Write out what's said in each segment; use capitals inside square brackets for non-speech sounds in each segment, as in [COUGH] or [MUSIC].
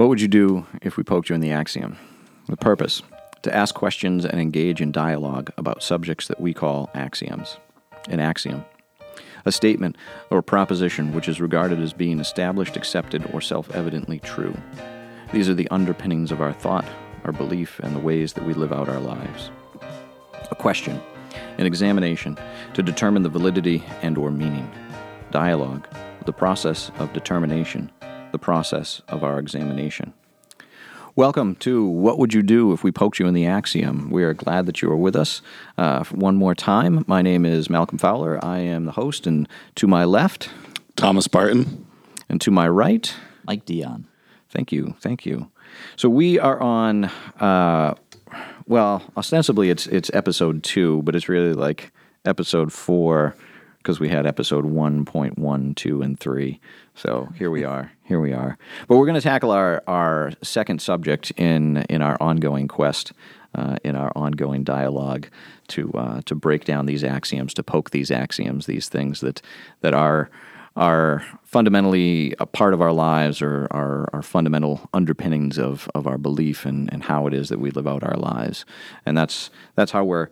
What would you do if we poked you in the axiom? The purpose to ask questions and engage in dialogue about subjects that we call axioms. An axiom, a statement or proposition which is regarded as being established, accepted, or self evidently true. These are the underpinnings of our thought, our belief, and the ways that we live out our lives. A question, an examination to determine the validity and or meaning. Dialogue, the process of determination, the process of our examination. Welcome to What Would You Do If We Poked You in the Axiom? We are glad that you are with us uh, one more time. My name is Malcolm Fowler. I am the host, and to my left, Thomas Barton. and to my right, Mike Dion. Thank you, thank you. So we are on. Uh, well, ostensibly it's it's episode two, but it's really like episode four because we had episode one point one, two, and three. So here we are. Here we are. But we're going to tackle our our second subject in in our ongoing quest. Uh, in our ongoing dialogue to uh, to break down these axioms, to poke these axioms, these things that that are are fundamentally a part of our lives or are, are fundamental underpinnings of, of our belief and, and how it is that we live out our lives. And that's that's how we're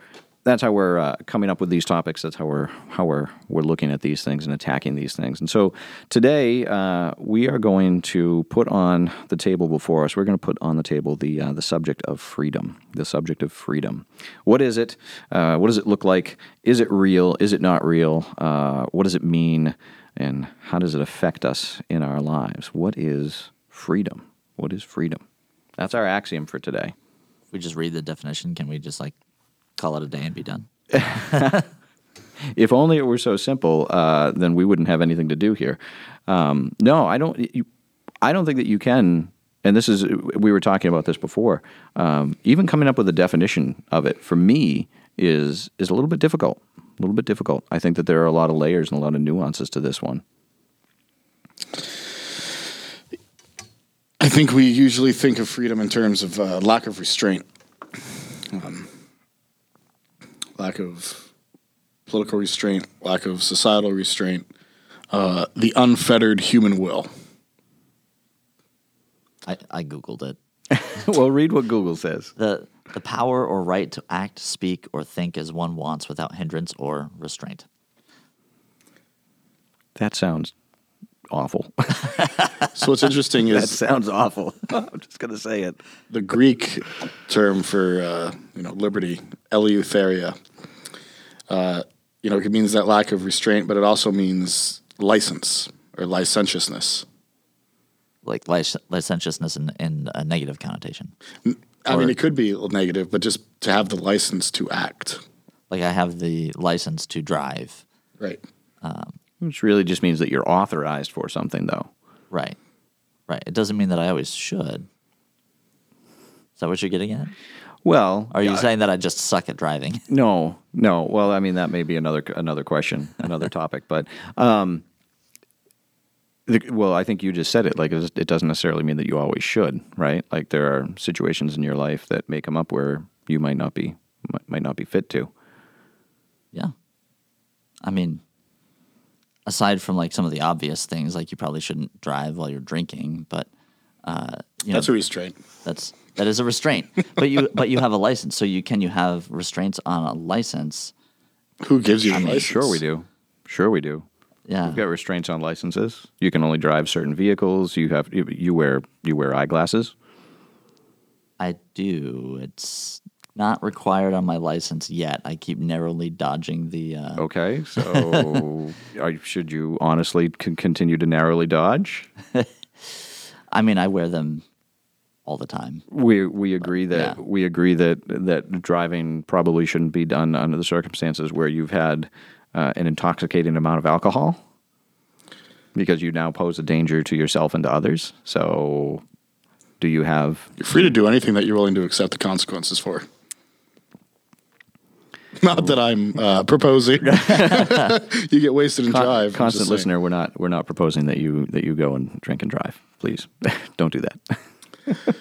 that's how we're uh, coming up with these topics. That's how we're how we're we're looking at these things and attacking these things. And so today uh, we are going to put on the table before us. We're going to put on the table the uh, the subject of freedom. The subject of freedom. What is it? Uh, what does it look like? Is it real? Is it not real? Uh, what does it mean? And how does it affect us in our lives? What is freedom? What is freedom? That's our axiom for today. If we just read the definition, can we just like call it a day and be done? [LAUGHS] If only it were so simple, uh, then we wouldn't have anything to do here. Um, no, I don't. You, I don't think that you can. And this is we were talking about this before. Um, even coming up with a definition of it for me is is a little bit difficult. A little bit difficult. I think that there are a lot of layers and a lot of nuances to this one. I think we usually think of freedom in terms of uh, lack of restraint, um, lack of political restraint, lack of societal restraint, uh, the unfettered human will. I, I googled it. [LAUGHS] well, read what Google says. The the power or right to act, speak, or think as one wants without hindrance or restraint. That sounds awful. [LAUGHS] So what's interesting that is sounds awful. [LAUGHS] I'm just gonna say it. the Greek term for uh, you know liberty, eleutheria. Uh, you know, it means that lack of restraint, but it also means license or licentiousness. Like lic- licentiousness in, in a negative connotation. I mean, it could be negative, but just to have the license to act. Like I have the license to drive. Right. Which really just means that you're authorized for something, though. Right. Right. It doesn't mean that I always should. Is that what you're getting at? Well, Are you saying that I just suck at driving? [LAUGHS] No, no. Well, I mean that may be another another question, another topic, but um, the, well, I think you just said it. Like it doesn't necessarily mean that you always should, right? Like there are situations in your life that may come up where you might not be might not be fit to. Yeah. I mean, aside from like some of the obvious things, like you probably shouldn't drive while you're drinking, but uh, you know, That's a restraint. that's that is a restraint. but you but you have a license, so you can you have restraints on a license? Who gives you the license? Sure, we do. Sure, we do. Yeah. We've got restraints on licenses. You can only drive certain vehicles. You have you, you wear you wear eyeglasses. I do. It's not required on my license yet. I keep narrowly dodging the. Uh, Okay, so [LAUGHS] are, should you honestly con- continue to narrowly dodge? [LAUGHS] I mean, I wear them all the time. We we agree that Yeah. we agree that that driving probably shouldn't be done under the circumstances where you've had uh, an intoxicating amount of alcohol, because you now pose a danger to yourself and to others. So, do you have? You're free to do anything that you're willing to accept the consequences for. Not that I'm uh, proposing. [LAUGHS] you get wasted and Con- drive. Constant listener, we're not we're not proposing that you that you go and drink and drive. Please, [LAUGHS] don't do that. [LAUGHS]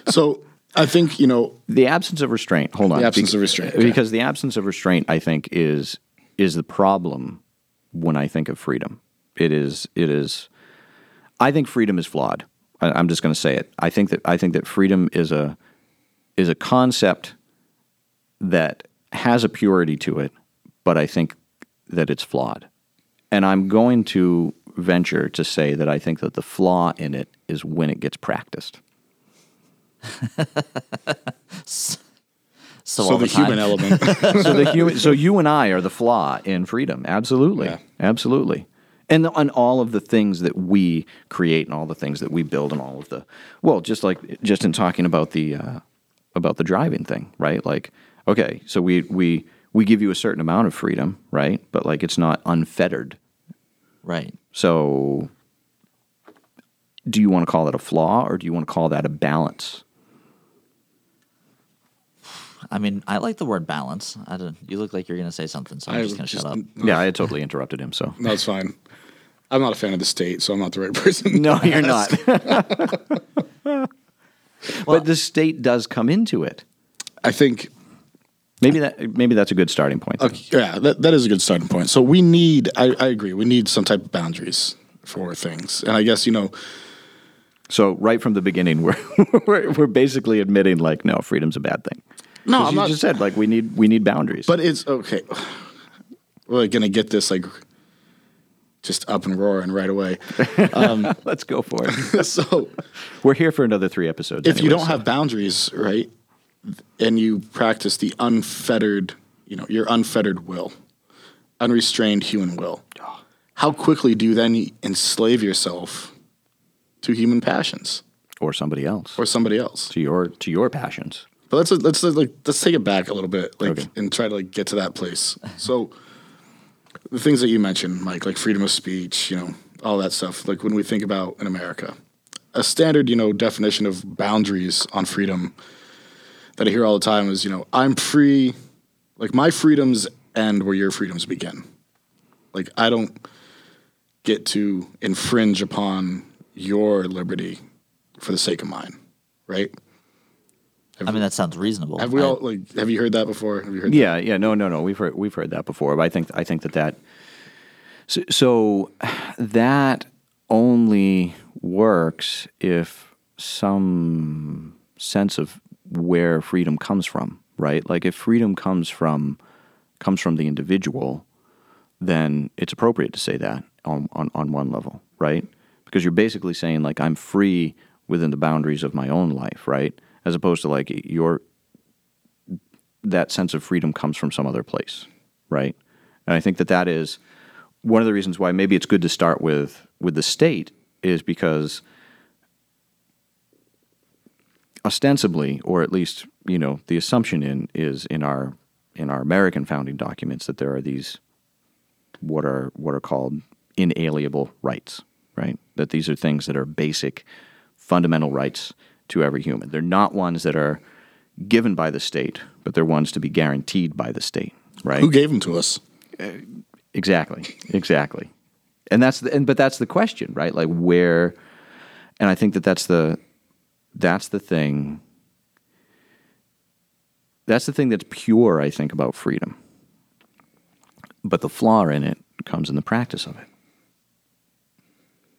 So I think you know the absence of restraint. Hold on. The absence Bec- of restraint, okay. Because the absence of restraint, I think, is is the problem when I think of freedom. It is. It is. I think freedom is flawed. I, I'm just going to say it. I think that I think that freedom is a is a concept that has a purity to it, but I think that it's flawed. And I'm going to venture to say that I think that the flaw in it is when it gets practiced. [LAUGHS] So, So the the human element. [LAUGHS] so the human, so you and I are the flaw in freedom. Absolutely, Yeah. absolutely, and on all of the things that we create and all the things that we build and all of the well, just like just in talking about the uh, about the driving thing, right? Like, okay, so we we we give you a certain amount of freedom, right? But like, it's not unfettered. Right. So, do you want to call that a flaw or do you want to call that a balance? I mean, I like the word balance. I don't, you look like you're going to say something, so I'm I just going to shut up. Yeah, I had totally interrupted him. So [LAUGHS] No, fine. I'm not a fan of the state, so I'm not the right person. No, [LAUGHS] you're not. [LAUGHS] but the state does come into it. I think Maybe that maybe that's a good starting point. Okay, yeah, that, that is a good starting point. So we need, I, I agree, we need some type of boundaries for things. And I guess, you know, So right from the beginning, [LAUGHS] we're, we're we're basically admitting like, no, freedom's a bad thing. No, I'm you not, just said like we need we need boundaries. but it's okay. We're going to get this like just up and roaring right away. Um, [LAUGHS] let's go for it. [LAUGHS] so we're here for another three episodes. if you don't so- have boundaries, right, and you practice the unfettered, you know, your unfettered will, unrestrained human will, how quickly do you then enslave yourself to human passions or somebody else or somebody else? to your to your passions. But let's let's like let's take it back a little bit, like, Okay. and try to like get to that place. So, the things that you mentioned, Mike, like freedom of speech, you know, all that stuff. Like when we think about in America, a standard, you know, definition of boundaries on freedom that I hear all the time is, you know, I'm free, like my freedoms end where your freedoms begin. Like I don't get to infringe upon your liberty for the sake of mine, right? I mean, that sounds reasonable. Have we I- all like? Have you heard that before? Have you heard? That? Yeah, yeah, no, no, no. We've heard we've heard that before, but I think I think that that so, so that only works if some sense of where freedom comes from, right? Like if freedom comes from comes from the individual, then it's appropriate to say that on, on, on one level, right? Because you're basically saying like I'm free within the boundaries of my own life, right? As opposed to like your that sense of freedom comes from some other place, right? And I think that that is one of the reasons why maybe it's good to start with with the state is because ostensibly, or at least you know, the assumption in is in our in our American founding documents that there are these what are what are called inalienable rights, right? That these are things that are basic, fundamental rights to every human. They're not ones that are given by the state, but they're ones to be guaranteed by the state, right? Who gave them to us? Uh, exactly. Exactly. And that's the, and but that's the question, right? Like where and I think that that's the that's the thing that's the thing that's pure I think about freedom. But the flaw in it comes in the practice of it.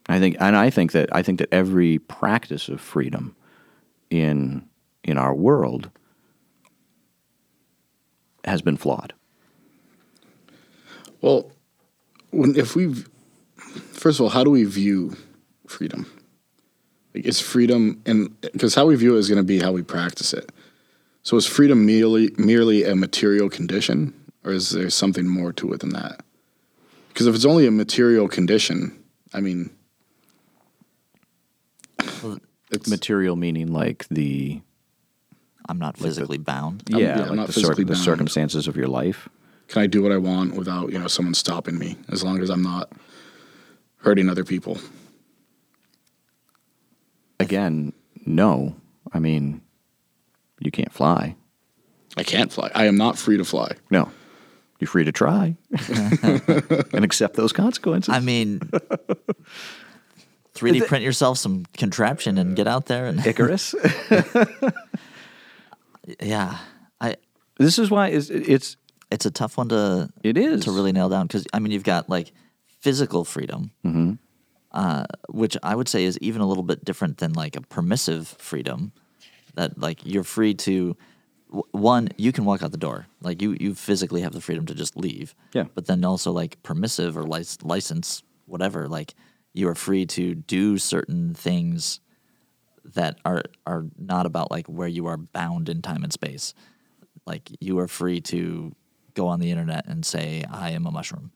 I think and I think that I think that every practice of freedom in in our world has been flawed. Well, when if we, first of all, how do we view freedom? Like, is freedom and because how we view it is going to be how we practice it. So, is freedom merely merely a material condition, or is there something more to it than that? Because if it's only a material condition, I mean, it's Material meaning like the I'm not physically bound. I'm- yeah, yeah, I'm like not the, cir- physically the circumstances of your life. can I do what I want without you know someone stopping me, as long as I'm not hurting other people. Again, no. I mean, you can't fly. I can't fly. I am not free to fly. No, you're free to try [LAUGHS] and accept those consequences. I mean, 3D print yourself some contraption and get out there and [LAUGHS] Icarus. yeah. I this is why it's, it's it's a tough one to it is to really nail down because I mean you've got like physical freedom, mm-hmm. Uh, which I would say is even a little bit different than like a permissive freedom. That like you're free to w- one, you can walk out the door, like you you physically have the freedom to just leave. Yeah. But then also like permissive or lic- license, whatever, like you are free to do certain things that are are not about like where you are bound in time and space. Like you are free to go on the internet and say I am a mushroom.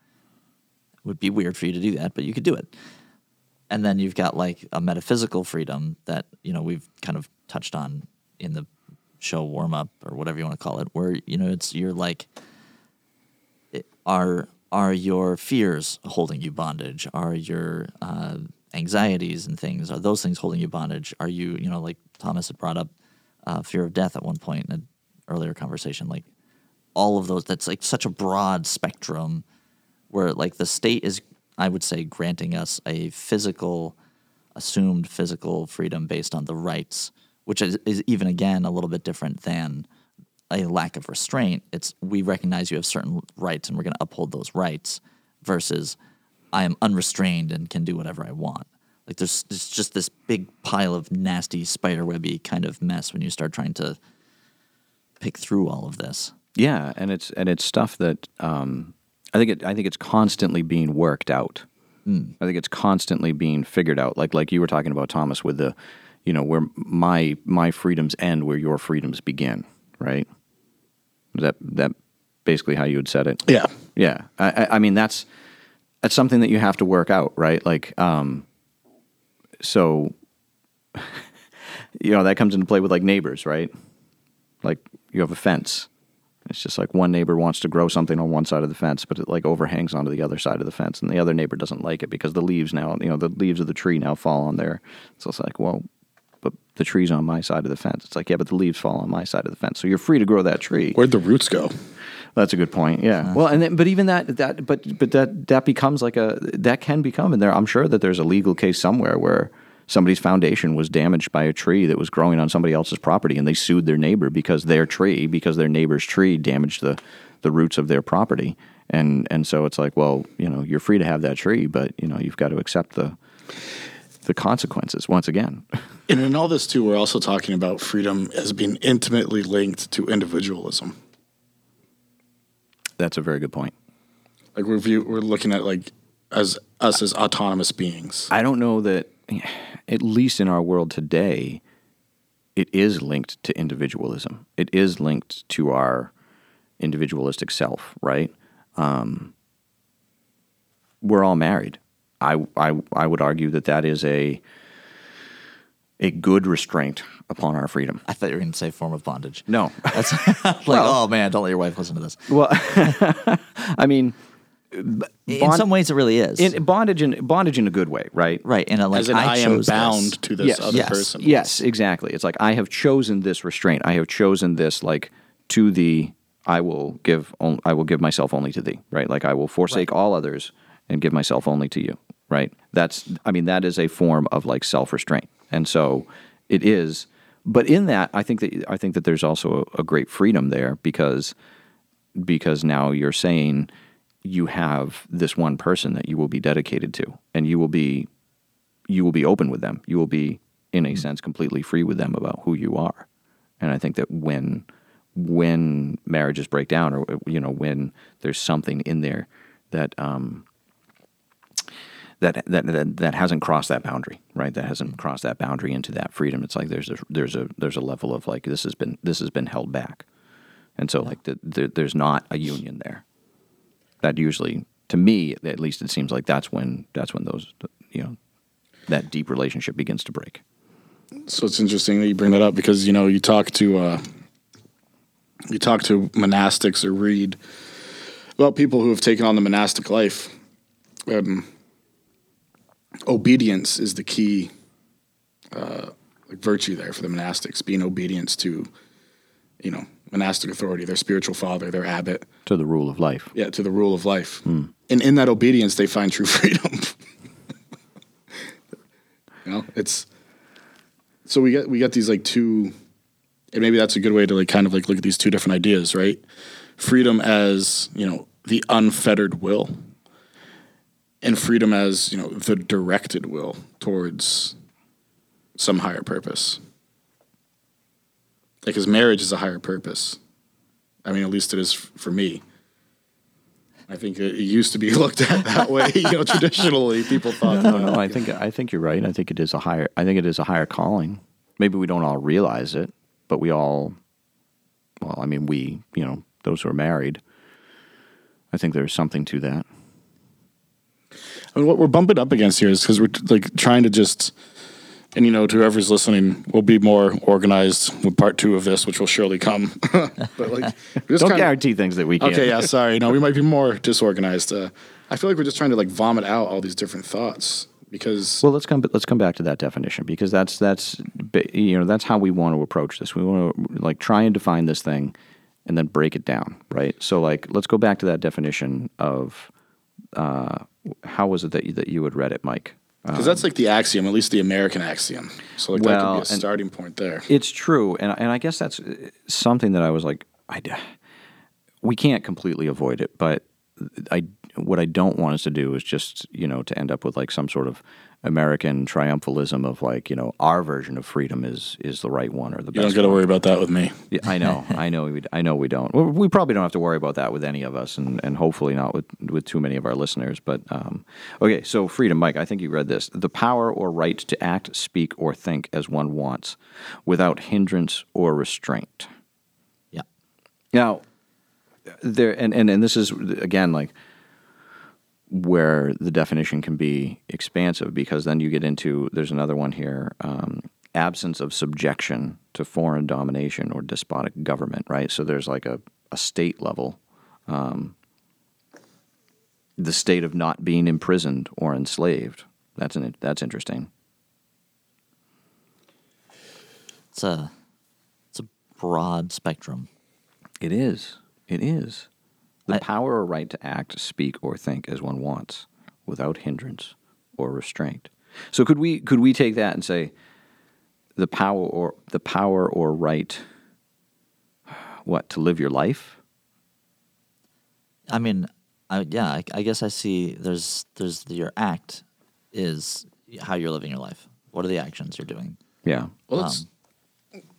It would be weird for you to do that, but you could do it. And then you've got like a metaphysical freedom that, you know, we've kind of touched on in the show warm up or whatever you want to call it, where, you know, it's you're like are are your fears holding you bondage? Are your uh, anxieties and things are those things holding you bondage? Are you you know like Thomas had brought up uh, fear of death at one point in an earlier conversation, like all of those. That's like such a broad spectrum where like the state is, I would say, granting us a physical, assumed physical freedom based on the rights, which is, is even again a little bit different than a lack of restraint. It's we recognize you have certain rights and we're going to uphold those rights versus I am unrestrained and can do whatever I want. Like there's, there's just this big pile of nasty spiderwebby kind of mess when you start trying to pick through all of this. Yeah, and it's and it's stuff that um, I think it I think it's constantly being worked out. I think it's constantly being figured out. Like like you were talking about Thomas with the, you know, where my my freedoms end, where your freedoms begin. Right? Is that that basically how you had said it? Yeah. Yeah, I, I- I mean that's that's something that you have to work out, right? Like, um, so [LAUGHS] you know that comes into play with like neighbors, right? Like you have a fence. It's just like one neighbor wants to grow something on one side of the fence, but it like overhangs onto the other side of the fence, and the other neighbor doesn't like it because the leaves now, you know, the leaves of the tree now fall on there. So it's like, well, but the tree's on my side of the fence. It's like, yeah, but the leaves fall on my side of the fence, so you're free to grow that tree. Where'd the roots go? That's a good point. Yeah. Well, and then, but even that that but but that that becomes like a that can become and there I'm sure that there's a legal case somewhere where somebody's foundation was damaged by a tree that was growing on somebody else's property and they sued their neighbor because their tree because their neighbor's tree damaged the the roots of their property. And and so it's like, well, you know, you're free to have that tree, but you know, you've got to accept the the consequences once again. [LAUGHS] And in all this too, we're also talking about freedom as being intimately linked to individualism. That's a very good point. Like we're view, we're looking at like as us as autonomous beings. I don't know that, at least in our world today, it is linked to individualism. It is linked to our individualistic self, right? Um, we're all married. I, I, I would argue that that is a a good restraint upon our freedom. I thought you were going to say form of bondage. No, That's [LAUGHS] like, oh man, don't let your wife listen to this. well, [LAUGHS] I mean, in some ways, it really is. in bondage in bondage in a good way, right? right. And uh, like, as in, I, I, am bound this. to this Yes. other Yes. person. Yes, exactly. It's like I have chosen this restraint. I have chosen this like to thee. I will give. On, I will give myself only to thee. Right. Like I will forsake all others and give myself only to you. Right. That's. I mean, that is a form of like self restraint, and so it is. But in that, I think that I think that there's also a, a great freedom there because because now you're saying you have this one person that you will be dedicated to, and you will be you will be open with them. You will be, in a sense, completely free with them about who you are. And I think that when when marriages break down, or you know, when there's something in there that um, that, that that that hasn't crossed that boundary, right? That hasn't crossed that boundary into that freedom. It's like there's a there's a there's a level of like this has been this has been held back, and so like the, the, there's not a union there. That usually, to me, at least, it seems like that's when that's when those you know that deep relationship begins to break. So it's interesting that you bring that up because you know you talk to uh, you talk to monastics or read about people who have taken on the monastic life. Um, obedience is the key uh, virtue there for the monastics, being obedience to you know monastic authority, their spiritual father, their abbot, To the rule of life. yeah, to the rule of life. Hmm. And in that obedience, they find true [LAUGHS] freedom. you know, it's so we get we get these like two, and maybe that's a good way to like kind of like look at these two different ideas, right? Freedom as you know the unfettered will, and freedom as you know the directed will towards some higher purpose. Like, his marriage is a higher purpose. I mean, at least it is f- for me. I think it, it used to be [LAUGHS] looked at that way. you know, traditionally, people [LAUGHS] thought. No, no, I think I think you're right. I think it is a higher. I think it is a higher calling. Maybe we don't all realize it, but we all. Well, I mean, we, you know, those who are married. I think there's something to that. I mean, what we're bumping up against here is because we're like trying to just, and you know, to whoever's listening, we'll be more organized with part two of this, which will surely come. [LAUGHS] but like, just Don't guarantee things that we can't. Okay, yeah, sorry. No, we might be more disorganized. Uh, I feel like we're just trying to like vomit out all these different thoughts because Well, let's come. Let's come back to that definition because that's that's you know that's how we want to approach this. We want to like try and define this thing, and then break it down, right? So, like, let's go back to that definition of uh, how was it that you, that you had read it, Mike? Because that's like the axiom, at least the American axiom. So like that could be a starting point there. It's true, and and I guess that's uh, something that I was like, I, we can't completely avoid it, but I what I don't want us to do is just you know to end up with like some sort of American triumphalism of like you know our version of freedom is is the right one or the best. You don't got to worry about that with me. Yeah, I know, [LAUGHS] I know, we, I know we don't. Well, we probably don't have to worry about that with any of us, and, and hopefully not with with too many of our listeners. But um, okay, so freedom, Mike. I think you read this: the power or right to act, speak, or think as one wants, without hindrance or restraint. Yeah. Now, there and, and and this is again like where the definition can be expansive because then you get into there's another one here um, absence of subjection to foreign domination or despotic government right? So there's like a, a state level um, the state of not being imprisoned or enslaved. That's an that's interesting. It's a it's a broad spectrum. it is. It is the I- power or right to act speak or think as one wants without hindrance or restraint so could we could we take that and say the power or the power or right what to live your life I mean, I, yeah, I, I guess I see. There's there's your act is how you're living your life. What are the actions you're doing? yeah Well, let's.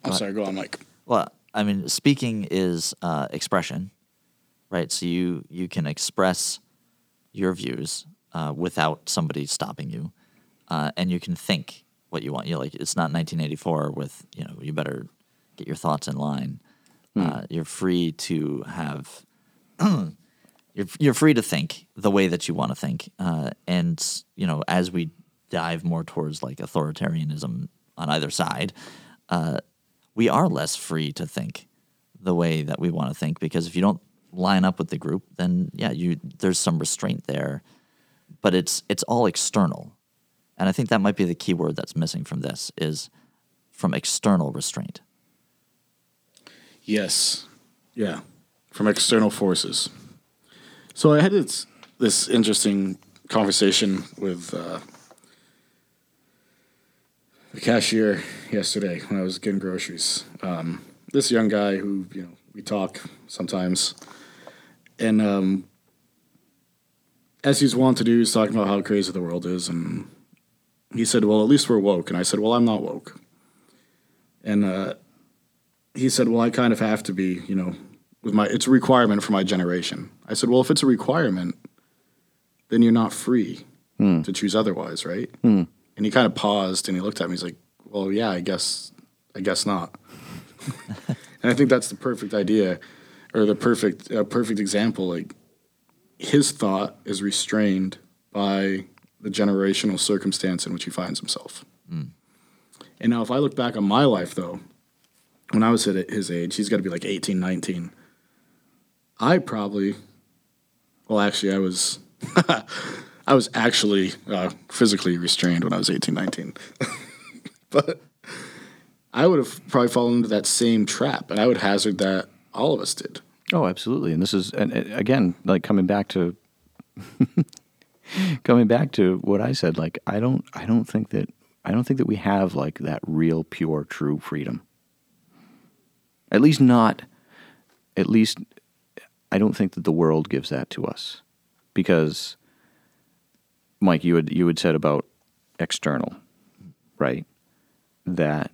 I'm sorry. Go on, Mike. Well, I mean, speaking is uh, expression, right? So you you can express your views uh, without somebody stopping you, uh, and you can think what you want. You like it's not 1984 with you know you better get your thoughts in line. Uh, you're free to have. [CLEARS THROAT] you're you're free to think the way that you want to think, uh, and you know as we dive more towards like authoritarianism on either side, uh, we are less free to think the way that we want to think because if you don't line up with the group, then yeah, you there's some restraint there, but it's it's all external, and I think that might be the key word that's missing from this is from external restraint. Yes. Yeah. From external forces. So I had this this interesting conversation with uh, the cashier yesterday when I was getting groceries. Um, this young guy who you know we talk sometimes, and um, as he's wont to do, he's talking about how crazy the world is, and he said, "Well, at least we're woke," and I said, "Well, I'm not woke," and uh, he said, "Well, I kind of have to be, you know, with my it's a requirement for my generation." I said, "Well, if it's a requirement, then you're not free to choose otherwise, right?" And he kind of paused and he looked at me. He's like, "Well, yeah, I guess, I guess not." [LAUGHS] and I think that's the perfect idea, or the perfect uh, perfect example. Like his thought is restrained by the generational circumstance in which he finds himself. And now, if I look back on my life, though, when I was at his age, he's got to be like 18, 19. I probably, well, actually, I was, [LAUGHS] I was actually uh, physically restrained when I was 18, 19. [LAUGHS] but I would have probably fallen into that same trap, and I would hazard that all of us did. Oh, absolutely. And this is, and again, like coming back to, [LAUGHS] coming back to what I said. Like, I don't, I don't think that, I don't think that we have like that real, pure, true freedom. At least not. At least, I don't think that the world gives that to us, because Mike, you had you had said about external, right? That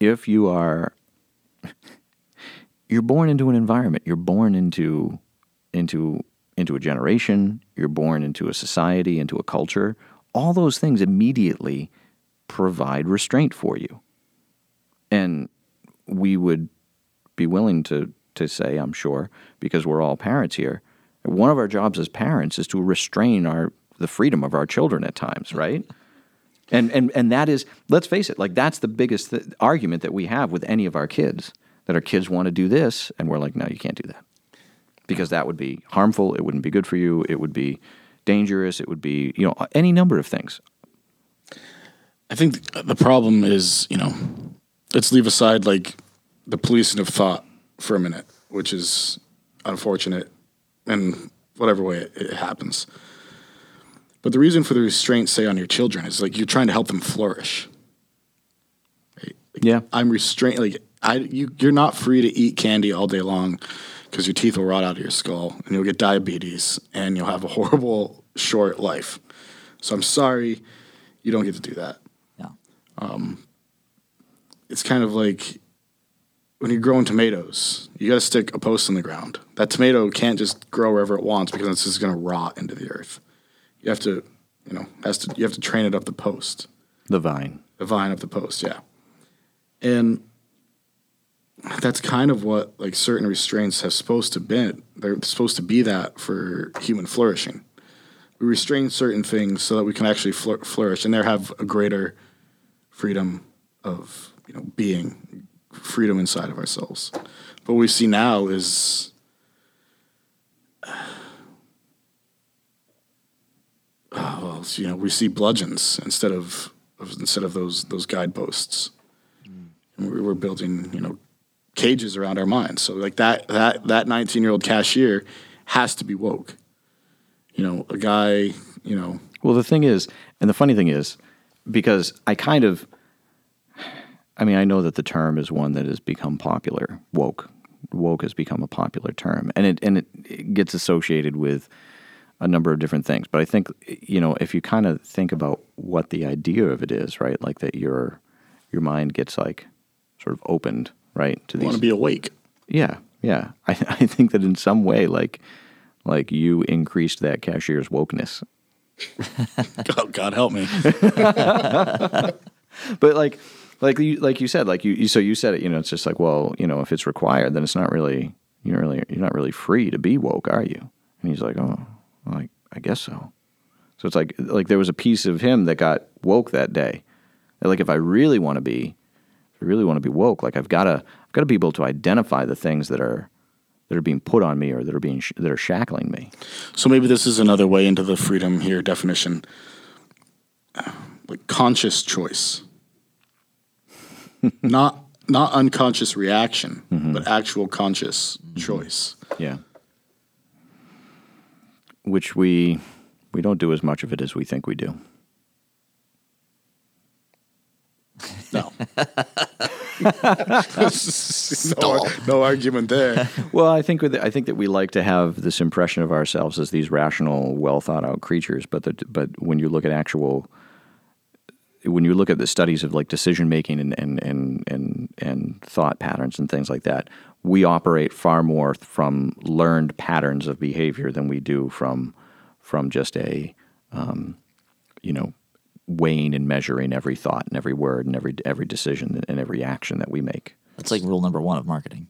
if you are [LAUGHS] you're born into an environment, you're born into into into a generation, you're born into a society, into a culture. All those things immediately provide restraint for you. And we would be willing to to say, I'm sure, because we're all parents here. One of our jobs as parents is to restrain our the freedom of our children at times, right? And and and that is, let's face it, like that's the biggest th- argument that we have with any of our kids. That our kids want to do this, and we're like, no, you can't do that, because that would be harmful. It wouldn't be good for you. It would be dangerous. It would be, you know, any number of things. I think the problem is, you know, let's leave aside like the policing of thought for a minute, which is unfortunate in whatever way it, it happens. But the reason for the restraint, say, on your children is like you're trying to help them flourish. Right? Like, Yeah. I'm restrained. Like I, you, you're not free to eat candy all day long because your teeth will rot out of your skull and you'll get diabetes and you'll have a [LAUGHS] horrible short life. So I'm sorry, you don't get to do that. Yeah. Um, it's kind of like when you're growing tomatoes, you got to stick a post in the ground. That tomato can't just grow wherever it wants because it's just going to rot into the earth. You have to, you know, has to you have to train it up the post. The vine. the vine of the post, yeah. And that's kind of what like certain restraints have supposed to be. They're supposed to be that for human flourishing. We restrain certain things so that we can actually flour- flourish and there have a greater freedom of you know being, freedom inside of ourselves. But what we see now is uh, [SIGHS] well, you know, we see bludgeons instead of, of instead of those those guideposts. And we- we're building, you know, cages around our minds. So like that that that 19 year old cashier has to be woke. You know, a guy, you know, Well, the thing is, and the funny thing is, because I kind of, I mean, I know that the term is one that has become popular. Woke, woke has become a popular term, and it and it, it gets associated with a number of different things. But I think you know, if you kind of think about what the idea of it is, right? Like that your your mind gets like sort of opened, right, to want to be awake. yeah, yeah. [LAUGHS] I, I think that in some way, like, like you increased that cashier's wokeness, [LAUGHS] God, God help me. [LAUGHS] but like, like you, like you said, like you, you, so you said it. You know, it's just like, well, you know, if it's required, then it's not really, you're really, you're not really free to be woke, are you? And he's like, oh, like I guess so. So it's like, like there was a piece of him that got woke that day. Like, if I really want to be, if I really want to be woke, like I've got to, I've got to be able to identify the things that are, that are being put on me or that are being, sh- that are shackling me. So maybe this is another way into the freedom here definition. Like conscious choice. [LAUGHS] not not unconscious reaction, mm-hmm. but actual conscious mm-hmm. choice. Yeah. Which we we don't do as much of it as we think we do. No. [LAUGHS] no, no argument there. Well, I think with I think that we like to have this impression of ourselves as these rational, well thought out creatures, but the, but when you look at actual when you look at the studies of like decision making and, and, and, and, and thought patterns and things like that, we operate far more from learned patterns of behavior than we do from from just a um, you know weighing and measuring every thought and every word and every every decision and every action that we make. That's like rule number one of marketing.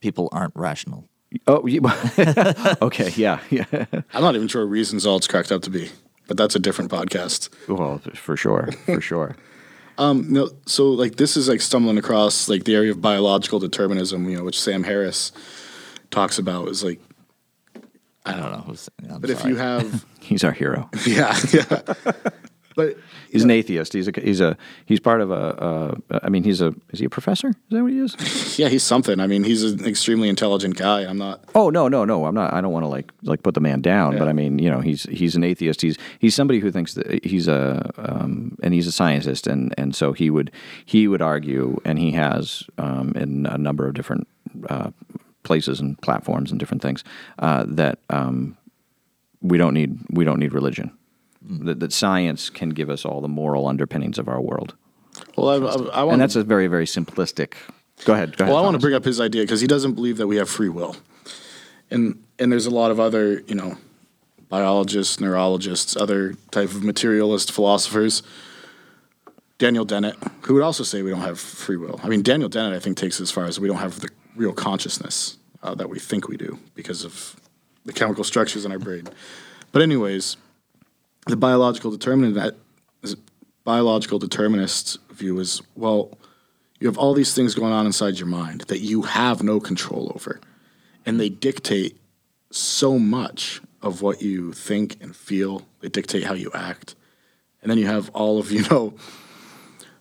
People aren't rational. Oh, you, [LAUGHS] okay, yeah, yeah. [LAUGHS] I'm not even sure reasons all it's cracked up to be, but that's a different podcast. Well, for sure, for sure. [LAUGHS] Um, no, so like this is like stumbling across like the area of biological determinism, you know, which Sam Harris talks about is like, I don't know. I'm but if you have, He's our hero. yeah, yeah, but He's an atheist. He's a he's a he's part of a. Uh, I mean, he's a is he a professor? Is that what he is? yeah, he's something. I mean, he's an extremely intelligent guy. I'm not. Oh no, no, no. I'm not. I don't want to like like put the man down. But I mean, you know, he's he's an atheist. He's he's somebody who thinks that he's a um, and he's a scientist, and and so he would he would argue, and he has um, in a number of different uh, places and platforms and different things uh, that um, we don't need we don't need religion. That, that science can give us all the moral underpinnings of our world, Well, I, I, I want and that's a very very simplistic. Go ahead. Go ahead. Well, I want to bring up his idea because he doesn't believe that we have free will, and and there's a lot of other you know biologists, neurologists, other type of materialist philosophers. Daniel Dennett, who would also say we don't have free will. I mean, Daniel Dennett, I think, takes it as far as we don't have the real consciousness uh, that we think we do because of the chemical structures in our brain. But anyways, the biological determinant biological determinist view is well, you have all these things going on inside your mind that you have no control over, and they dictate so much of what you think and feel. They dictate how you act, and then you have all of [LAUGHS] you know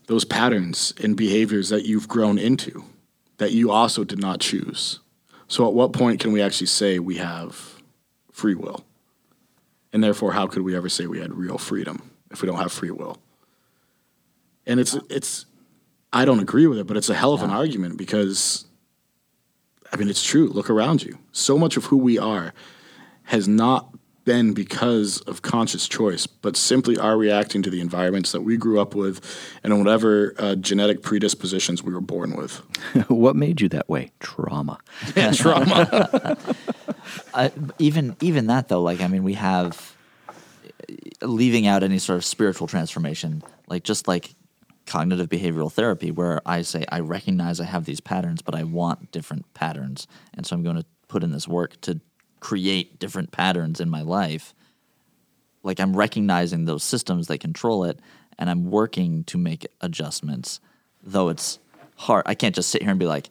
those patterns and behaviors that you've grown into that you also did not choose. So, at what point can we actually say we have free will? And therefore, how could we ever say we had real freedom if we don't have free will? And it's it's I don't agree with it, but it's a hell of an argument because I mean it's true. Look around you. So much of who we are has not been because of conscious choice, but simply are reacting to the environments that we grew up with and whatever uh, genetic predispositions we were born with. [LAUGHS] what made you that way? Trauma. [LAUGHS] Yeah, Trauma. [LAUGHS] I, even even that though, like I mean, we have leaving out any sort of spiritual transformation, like just like cognitive behavioral therapy, where I say I recognize I have these patterns, but I want different patterns, and so I'm going to put in this work to create different patterns in my life. Like I'm recognizing those systems that control it, and I'm working to make adjustments, though it's hard. I can't just sit here and be like,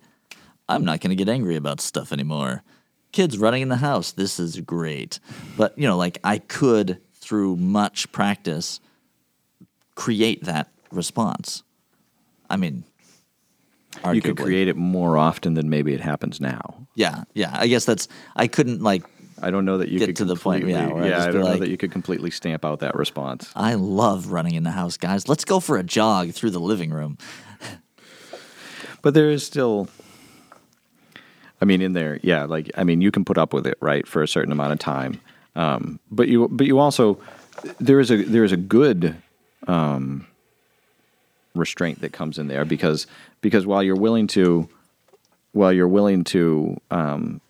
I'm not going to get angry about stuff anymore. Kids running in the house, this is great. But, you know, like I could, through much practice, create that response. I mean, You could create it more often than maybe it happens now. Yeah, yeah. I guess that's, I couldn't like, I don't know that you Get could to the point, yeah, where I yeah, just I don't know that you could completely stamp out that response. I love running in the house, guys. Let's go for a jog through the living room. [LAUGHS] But there is still, I mean, in there, yeah. Like, I mean, you can put up with it, right, for a certain amount of time. Um, but you, but you also, there is a there is a good um, restraint that comes in there because because while you're willing to, while you're willing to, um,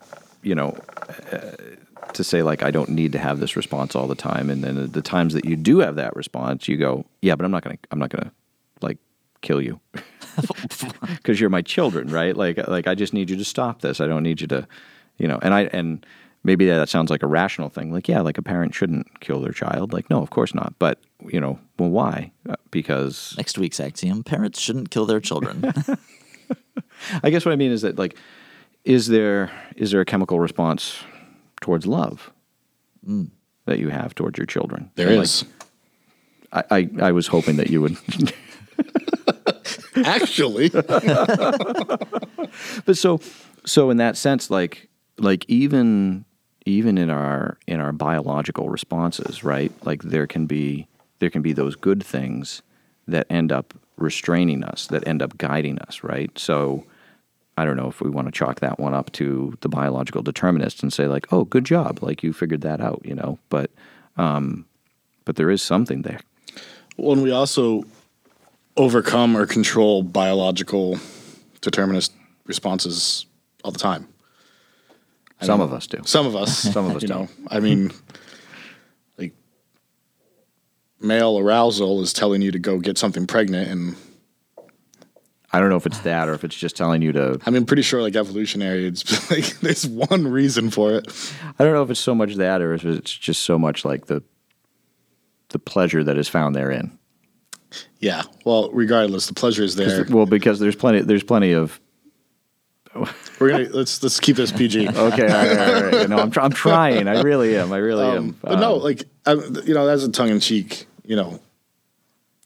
you know, uh, to say like I don't need to have this response all the time, and then the times that you do have that response, you go, yeah, but I'm not gonna, I'm not gonna like kill you [LAUGHS] because you're my children, right? Like, like I just need you to stop this. I don't need you to, you know. And I and maybe that sounds like a rational thing. Like, yeah, like a parent shouldn't kill their child. Like, no, of course not. But you know, well, why? Uh, Because Next week's axiom parents shouldn't kill their children. [LAUGHS] [LAUGHS] I guess what I mean is that like, is there is there a chemical response towards love that you have towards your children? There And, is. Like, I, I I was hoping that you would. [LAUGHS] Actually, but so so in that sense like like even even in our in our biological responses right like there can be there can be those good things that end up restraining us that end up guiding us right so i don't know if we want to chalk that one up to the biological determinist and say like oh good job like you figured that out you know but um but there is something there when we also overcome or control biological determinist responses all the time. some of us do Some of us, [LAUGHS] Some of us you know. don't. I mean, male arousal is telling you to go get something pregnant, and i don't know if it's that or if it's just telling you to I mean, pretty sure like evolutionary, it's [LAUGHS] like there's one reason for it. I don't know if it's so much that or if it's just so much like the the pleasure that is found therein. Yeah. Well, regardless, the pleasure is there. Well, because there's plenty there's plenty of We're gonna let's let's keep this PG. [LAUGHS] okay, all right, all right. You know, I'm tr- I'm trying. I really am. I really am. Um, but no, like I, you know, that's a tongue in cheek. You know,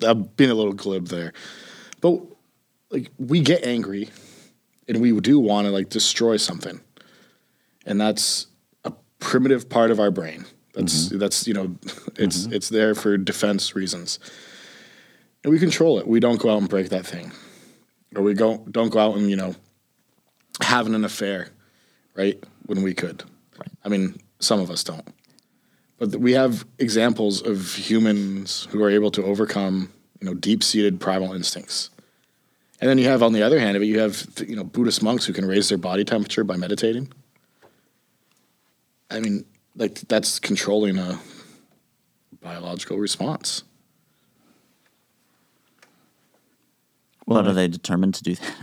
I'm being a little glib there, but like we get angry, and we do want to like destroy something, and that's a primitive part of our brain. That's mm-hmm. that's you know, it's mm-hmm. it's there for defense reasons, and we control it. We don't go out and break that thing, or we go don't go out and you know, having an affair, right? When we could. right. I mean, some of us don't. But we have examples of humans who are able to overcome, you know, deep-seated primal instincts. And then you have, on the other hand of it, you have, you know, Buddhist monks who can raise their body temperature by meditating. I mean, like that's controlling a biological response. but are they determined to do that?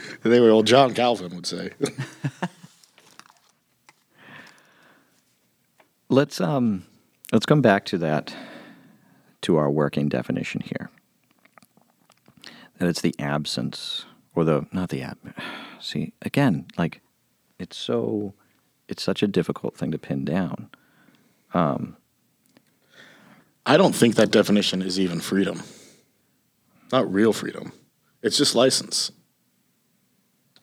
[LAUGHS] [LAUGHS] They were old John Calvin would say. [LAUGHS] Let's um let's come back to that to our working definition here. That it's the absence or the not the ab see again, like it's so it's such a difficult thing to pin down. Um, I don't think that definition is even freedom. Not real freedom. It's just license.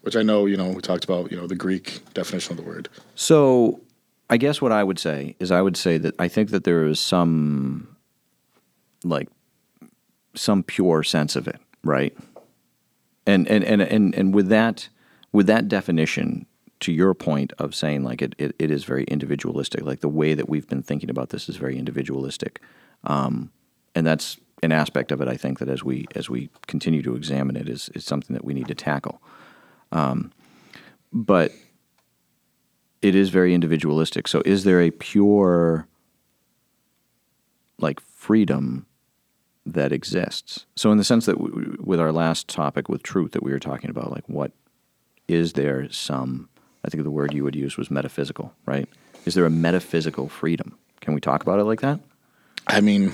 Which I know, you know, we talked about, you know, the Greek definition of the word. So, I guess what I would say is I would say that I think that there is some, like, some pure sense of it, right? And and and and, and with that with that definition, to your point of saying like it, it, it is very individualistic, like the way that we've been thinking about this is very individualistic, um, and that's an aspect of it. I think that as we as we continue to examine it is is something that we need to tackle. Um, but it is very individualistic. So, is there a pure, like, freedom that exists? So, in the sense that w- with our last topic with truth that we were talking about, like, what is there some, I think the word you would use was metaphysical, right? Is there a metaphysical freedom? Can we talk about it like that? I mean,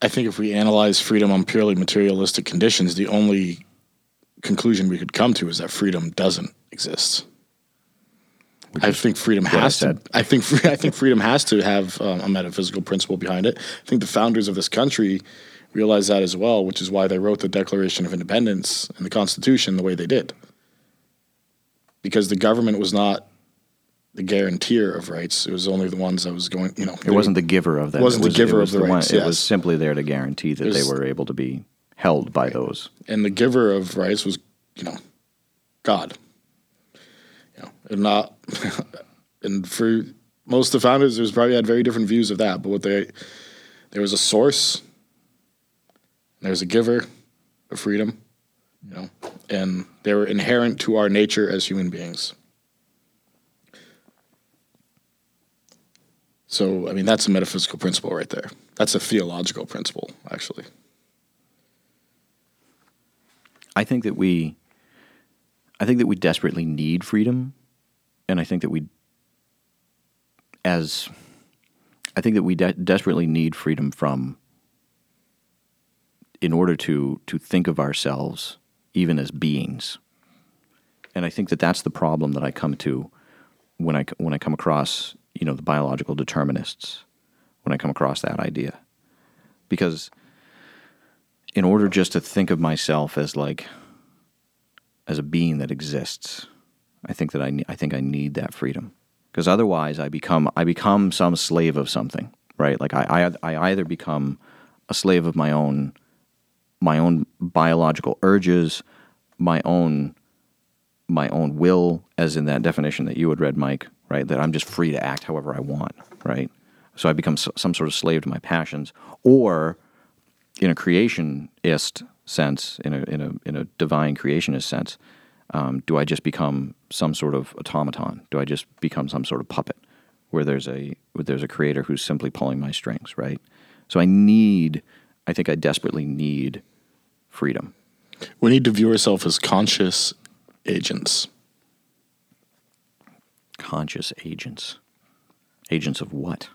I think if we analyze freedom on purely materialistic conditions, the only conclusion we could come to is that freedom doesn't exist. I think freedom has to. I think I think freedom has to have um, a metaphysical principle behind it. I think the founders of this country realized that as well, which is why they wrote the Declaration of Independence and the Constitution the way they did. Because the government was not the guarantor of rights; it was only the ones that was going. You know, It wasn't the giver of them. Wasn't it the was, giver was of the one- rights, It was simply there to guarantee that they were able to be held by those. and the giver of rights was, you know, God. And not, and for most of the founders, there's probably had very different views of that. But what they, there was a source, there's a giver of freedom, you know, and they were inherent to our nature as human beings. So, I mean, that's a metaphysical principle right there. That's a theological principle, actually. I think that we I think that we desperately need freedom and I think that we as I think that we de- desperately need freedom from in order to to think of ourselves even as beings. And I think that that's the problem that I come to when I when I come across, you know, the biological determinists, when I come across that idea. Because in order just to think of myself as like as a being that exists, I think that I I think I need that freedom because otherwise I become I become some slave of something, right? Like I, I I either become a slave of my own my own biological urges, my own my own will, as in that definition that you had read, Mike, right? That I'm just free to act however I want, right? So I become some sort of slave to my passions, or in a creationist sense, in a in a in a divine creationist sense, um, do I just become some sort of automaton? Do I just become some sort of puppet where there's a where there's a creator who's simply pulling my strings, right? So I need, I think I desperately need freedom. We need to view ourselves as conscious agents. Conscious agents, agents of what?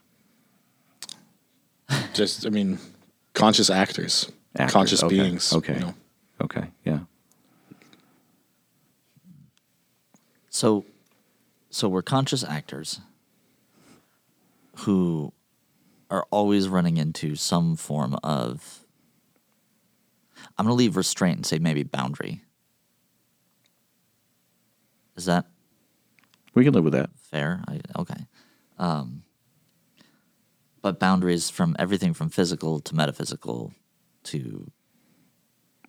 Just, I mean, conscious actors, Actors, conscious okay, beings. okay. you know. Okay, yeah. So, so we're conscious actors who are always running into some form of. I'm going to leave restraint and say maybe boundary. Is that We can live with that. fair? I, okay. Um, but boundaries from everything from physical to metaphysical to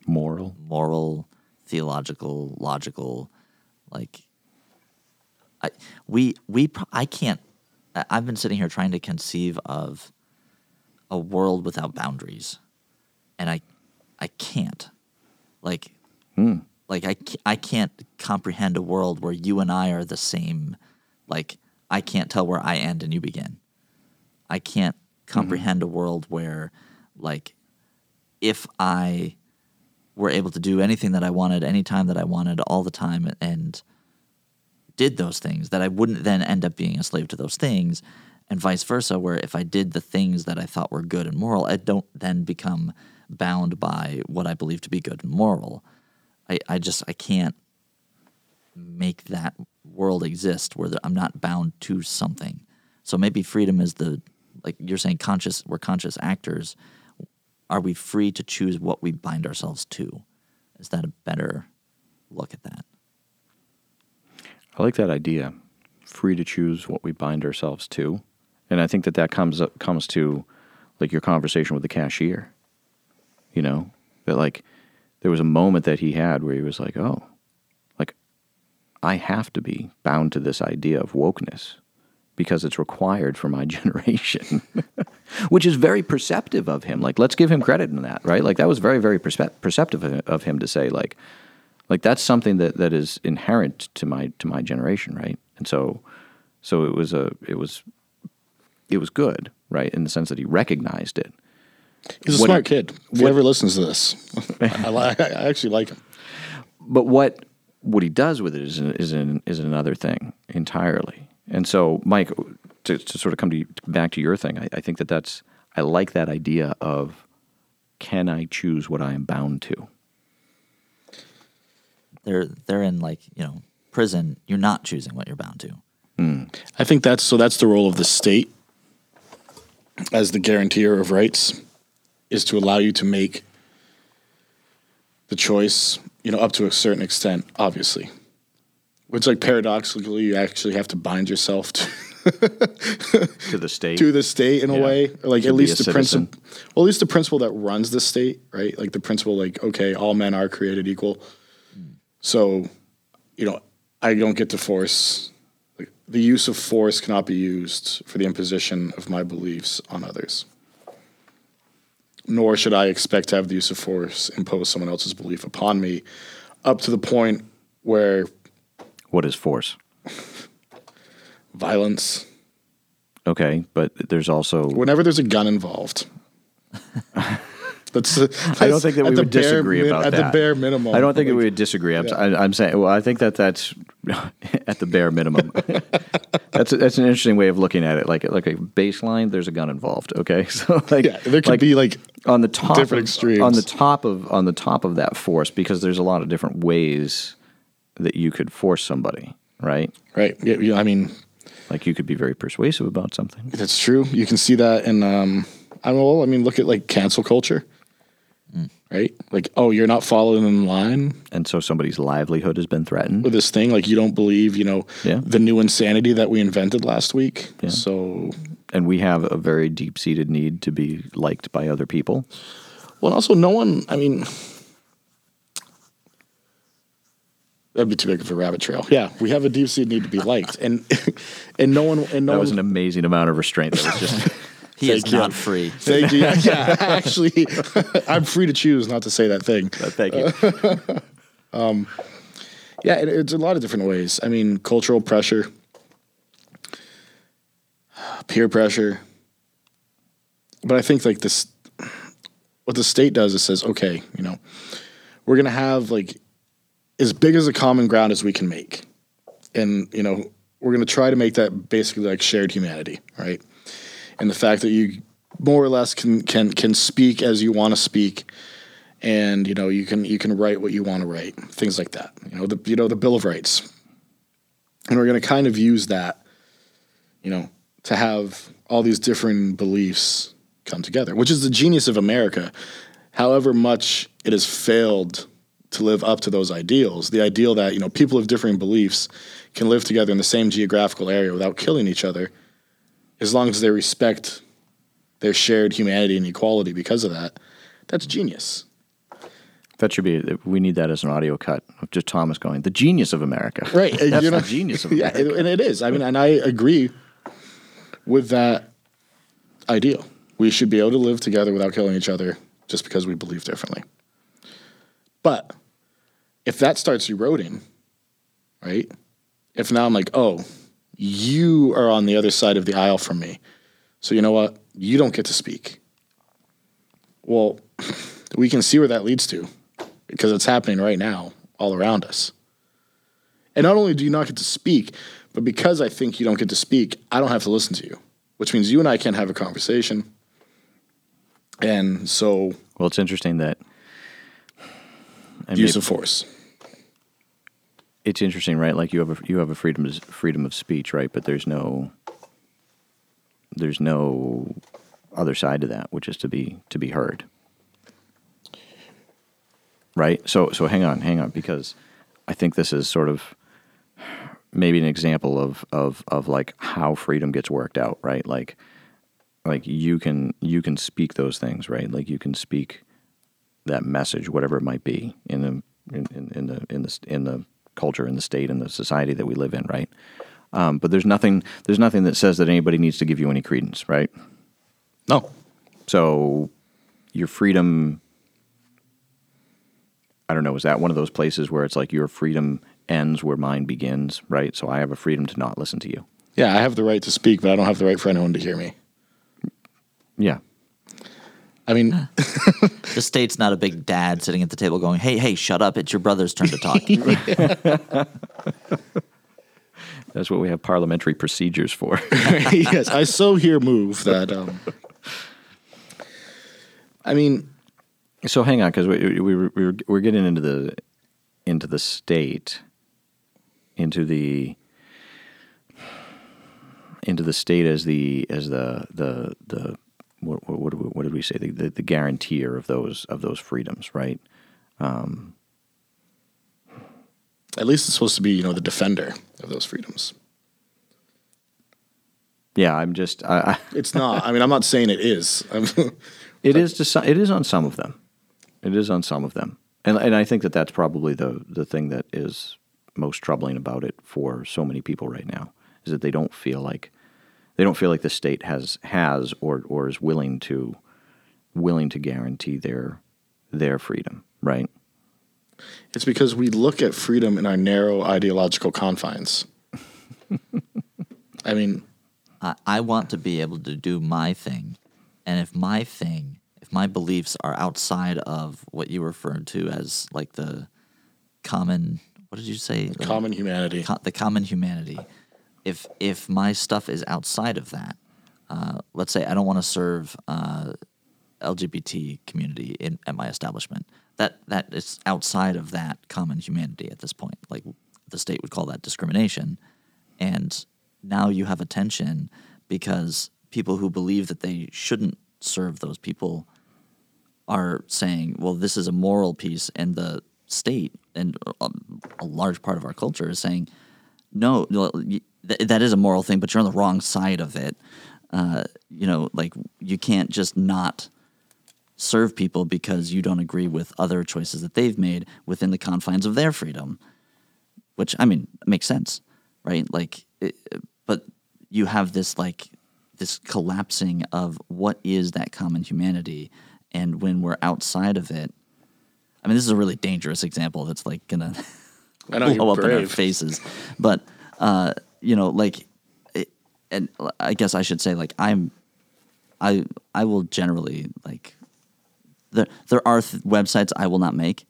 Moral. moral, theological, logical, like I, we we I can't. I've been sitting here trying to conceive of a world without boundaries, and I I can't. Like hmm. like I I can't comprehend a world where you and I are the same. Like I can't tell where I end and you begin. I can't mm-hmm. comprehend a world where like if I were able to do anything that I wanted anytime that I wanted all the time and did those things that I wouldn't then end up being a slave to those things and vice versa where if I did the things that I thought were good and moral I don't then become bound by what I believe to be good and moral. I, I just I can't make that world exist where I'm not bound to something. So maybe freedom is the like you're saying conscious we're conscious actors. Are we free to choose what we bind ourselves to? Is that a better look at that I like that idea. Free to choose what we bind ourselves to, and I think that that comes up, comes to like your conversation with the cashier. You know that like there was a moment that he had where he was like, "Oh, like I have to be bound to this idea of wokeness because it's required for my [LAUGHS] generation." Which is very perceptive of him. Like, let's give him credit in that, right? Like, that was very, very percep- perceptive of him to say, like, like that's something that, that is inherent to my to my generation, right? And so so it was a it was it was good, right, in the sense that he recognized it. He's a What- smart kid. If he ever listens to this, [LAUGHS] I, li- I actually like him. But what what he does with it is is an, is another thing entirely. And so, Mike, to, to sort of come to you, back to your thing, I, I think that that's I like that idea of can I choose what I am bound to? They're they're in like you know prison you're not choosing what you're bound to I think that's so. That's the role of the state as the guarantor of rights is to allow you to make the choice. You know, up to a certain extent, obviously. Which, like paradoxically, you actually have to bind yourself to, To the state. [LAUGHS] to the state in a way, or like To at least the citizen. principle. Well, at least the principle that runs the state, right? Like the principle, like okay, all men are created equal. So, you know, I don't get to force. Like, the use of force cannot be used for the imposition of my beliefs on others. Nor should I expect to have the use of force impose someone else's belief upon me, up to the point where what is force? [LAUGHS] violence. Okay, but there's also Whenever there's a gun involved. [LAUGHS] That's, [LAUGHS] I don't think that we would disagree min- about at that. At the bare minimum. I don't think like, we would disagree. I'm, I, I'm saying, well, I think that that's [LAUGHS] at the bare minimum. [LAUGHS] that's that's an interesting way of looking at it. Like like a baseline, there's a gun involved. Okay, so like Yeah, there could like, be like on the top different of, extremes. on the top of on the top of that force because there's a lot of different ways that you could force somebody, right? right. Yeah, yeah, I mean, Like you could be very persuasive about something. That's true. You can see that in um I don't know, I mean look at like cancel culture. Right? Like, oh, you're not following in line And so somebody's livelihood has been threatened. with this thing. Like you don't believe, you know, Yeah. the new insanity that we invented last week. Yeah. So And we have a very deep seated need to be liked by other people. well and also no one I mean That'd be too big of a rabbit trail. Yeah, we have a deep seated need to be liked, and [LAUGHS] and no one and no That was an amazing amount of restraint. That was just [LAUGHS] he is Thank you. not free [LAUGHS] Thank you. [LAUGHS] Yeah, actually, [LAUGHS] I'm free to choose not to say that thing. Uh, thank you. Um, yeah, it, it's a lot of different ways. I mean, cultural pressure, peer pressure. But I think like this, what the state does is says, okay, you know, we're gonna have like as big as a common ground as we can make, and you know, we're gonna try to make that basically like shared humanity, right? And the fact that you more or less can can can speak as you want to speak and you know you can you can write what you want to write things like that you know the you know the bill of rights. And we're going to kind of use that you know to have all these different beliefs come together which is the genius of america. However much it has failed to live up to those ideals the ideal that you know people of differing beliefs can live together in the same geographical area without killing each other as long as they respect their shared humanity and equality because of that that's genius That should be. We need that as an audio cut of just Thomas going, "The genius of America." Right. [LAUGHS] That's you know, the genius of [LAUGHS] yeah, America. and, and it is. I mean, and I agree with that ideal. We should be able to live together without killing each other just because we believe differently. But if that starts eroding, right? If now I'm like, oh, you are on the other side of the aisle from me. So you know what? You don't get to speak. Well, [LAUGHS] we can see where that leads to because it's happening right now all around us. And not only do you not get to speak, but because I think you don't get to speak, I don't have to listen to you, which means you and I can't have a conversation. And so, Well, it's interesting that. use of force. It's interesting, right? Like you have a you have a freedom freedom of speech, right? But there's no there's no other side to that, which is to be to be heard, right? So so hang on, hang on, because I think this is sort of maybe an example of of of like how freedom gets worked out, right? Like like you can you can speak those things, right? Like you can speak that message, whatever it might be, in the in, in, in the in the in the culture, in the state, and the society that we live in, right? Um, but there's nothing there's nothing that says that anybody needs to give you any credence, right? No. So your freedom, I don't know, is that one of those places where it's like your freedom ends where mine begins, right? So I have a freedom to not listen to you. Yeah, I have the right to speak, but I don't have the right for anyone to hear me. Yeah, I mean, [LAUGHS] The state's not a big dad sitting at the table going, "Hey, hey, shut up! It's your brother's turn to talk." [LAUGHS] [LAUGHS] that's what we have parliamentary procedures for. yes, I so here move that. Um, I mean, So hang on, because we, we, we, we're, we're getting into the into the state, into the into the state as the as the the the what what, what, did we- what did we say the, the the guarantor of those of those freedoms, right? Um, at least it's supposed to be, you know, the defender of those freedoms. Yeah, I'm just I, I, [LAUGHS] It's not. I mean, I'm not saying it is. [LAUGHS] it is [LAUGHS] to some, it is on some of them, it is on some of them, and and I think that that's probably the the thing that is most troubling about it for so many people right now is that they don't feel like they don't feel like the state has has or or is willing to willing to guarantee their their freedom, right? it's because we look at freedom in our narrow ideological confines. [LAUGHS] I mean, I, I want to be able to do my thing, and if my thing, if my beliefs are outside of what you referred to as like the common, what did you say? The- common humanity. co- the common humanity. If if my stuff is outside of that, uh, let's say I don't want to serve uh, LGBT community in, at my establishment. That that is outside of that common humanity at this point. Like the state would call that discrimination, and now you have a tension because people who believe that they shouldn't serve those people are saying, well, this is a moral piece, and the state and a, a large part of our culture is saying, no, that is a moral thing, but you're on the wrong side of it. Uh, you know, like you can't just not serve people because you don't agree with other choices that they've made within the confines of their freedom. Which I mean makes sense, right? Like, it, but you have this like this collapsing of what is that common humanity, and when we're outside of it, I mean, this is a really dangerous example that's like gonna [LAUGHS] I know blow up in our faces. But uh, you know, like, it, and I guess I should say, like, I'm, I, I will generally like, there, there are th- websites I will not make,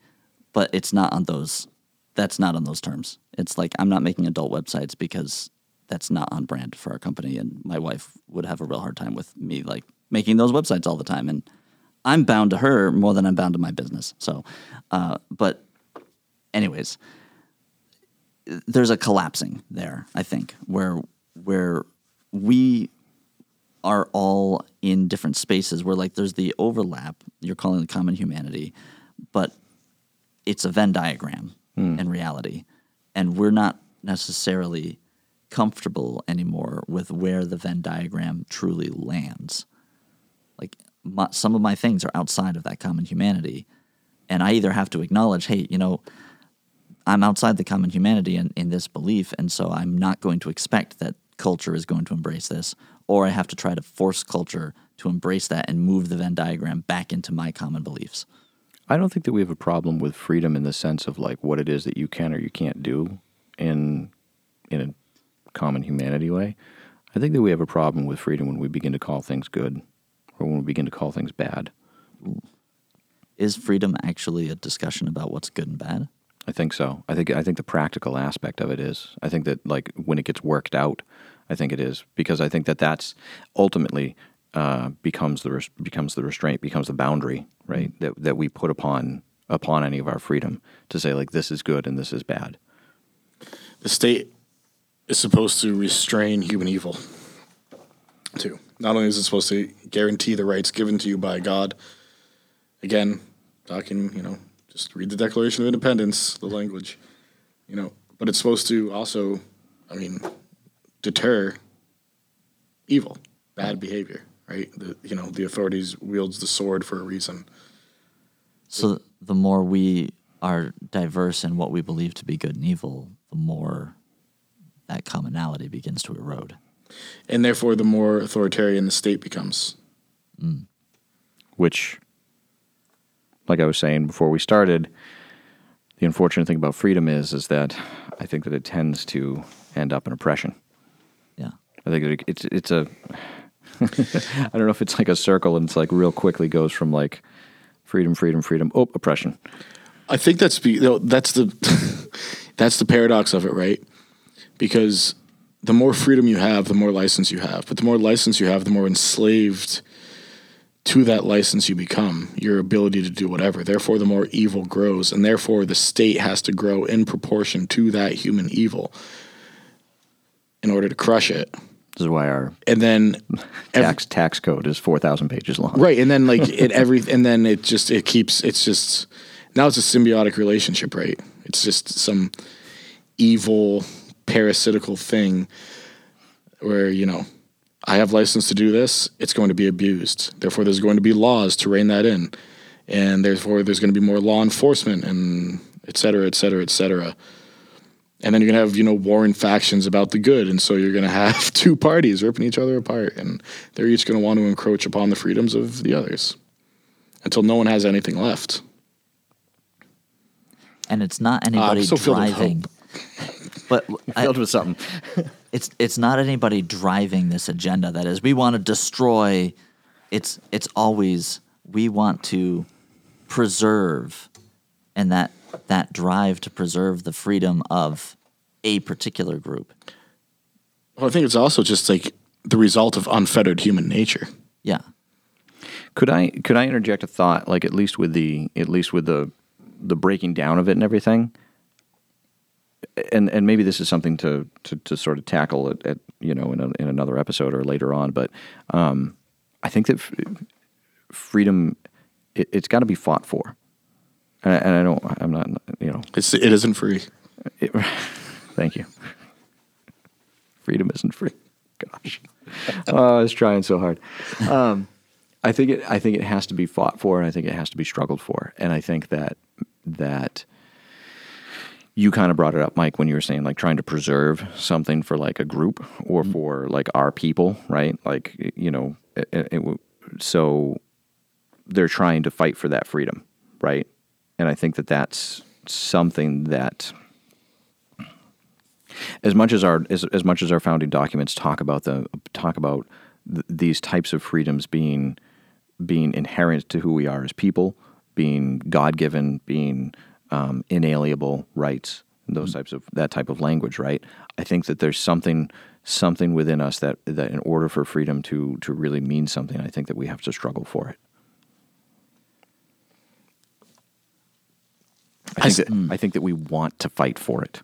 but it's not on those. That's not on those terms. It's like I'm not making adult websites because that's not on brand for our company, and my wife would have a real hard time with me like making those websites all the time, and I'm bound to her more than I'm bound to my business. So, uh, but anyways, there's a collapsing there, I think, where where we are all in different spaces where like there's the overlap you're calling the common humanity, but it's a Venn diagram hmm. in reality. And we're not necessarily comfortable anymore with where the Venn diagram truly lands. Like my, some of my things are outside of that common humanity, and I either have to acknowledge, hey, you know, I'm outside the common humanity in, in this belief, and so I'm not going to expect that culture is going to embrace this, or I have to try to force culture to embrace that and move the Venn diagram back into my common beliefs. I don't think that we have a problem with freedom in the sense of like what it is that you can or you can't do in in a common humanity way. I think that we have a problem with freedom when we begin to call things good or when we begin to call things bad. Is freedom actually a discussion about what's good and bad? I think so. I think I think the practical aspect of it is. I think that like when it gets worked out, I think it is because I think that that's ultimately uh, becomes the res- becomes the restraint, becomes the boundary, right? That that we put upon upon any of our freedom to say like this is good and this is bad. The state is supposed to restrain human evil. Too. Not only is it supposed to guarantee the rights given to you by God. Again, talking, you know, just read the Declaration of Independence, the language, you know, but it's supposed to also, I mean, deter evil, bad behavior, right? The, you know, the authorities wields the sword for a reason. So the more we are diverse in what we believe to be good and evil, the more that commonality begins to erode. And therefore, the more authoritarian the state becomes. Mm. which, like I was saying before we started, the unfortunate thing about freedom is is that I think that it tends to end up in oppression. Yeah. I think it, it's it's a [LAUGHS] I don't know if it's like a circle and it's like real quickly goes from like freedom, freedom, freedom, oh oppression. I think that's be, you know, that's the [LAUGHS] that's the paradox of it, right? Because the more freedom you have, the more license you have. But the more license you have, the more enslaved to that license you become, your ability to do whatever. Therefore, the more evil grows, and therefore the state has to grow in proportion to that human evil in order to crush it. This is why our And then [LAUGHS] tax tax code is four thousand pages long. right and then like it every and then it just it keeps it's just now it's a symbiotic relationship right it's just some evil parasitical thing where you know i have license to do this. It's going to be abused. Therefore there's going to be laws to rein that in. And therefore there's going to be more law enforcement and et cetera et cetera et cetera. And then you're gonna have you know warring factions about the good, and so you're gonna have [LAUGHS] two parties ripping each other apart, and they're each gonna want to encroach upon the freedoms of the others until no one has anything left. And it's not anybody so filled with driving. But I, [LAUGHS] Filled with something. [LAUGHS] it's it's not anybody driving this agenda that is we want to destroy it's it's always we want to preserve and that that drive to preserve the freedom of a particular group Well, I think it's also just like the result of unfettered human nature. yeah Could I could I interject a thought, like at least with the at least with the the breaking down of it and everything? And and maybe this is something to to, to sort of tackle at, at you know in a, in another episode or later on. But um, I think that f- freedom it, it's got to be fought for, and I, and I don't I'm not you know It's it isn't free. it, [LAUGHS] thank you. Freedom isn't free. Gosh, oh, I was trying so hard. Um, I think it. I think it has to be fought for, and I think it has to be struggled for. And I think that that you kind of brought it up, Mike, when you were saying like trying to preserve something for like a group or mm-hmm. for like our people, right? Like you know, it, it, it- so they're trying to fight for that freedom, right? And I think that that's something that as much as our as, as much as our founding documents talk about the talk about th- these types of freedoms being being inherent to who we are as people, being God given, being um, inalienable rights, those types of that type of language, right? I think that there's something something within us that that in order for freedom to to really mean something, I think that we have to struggle for it. I think, that, I think that we want to fight for it.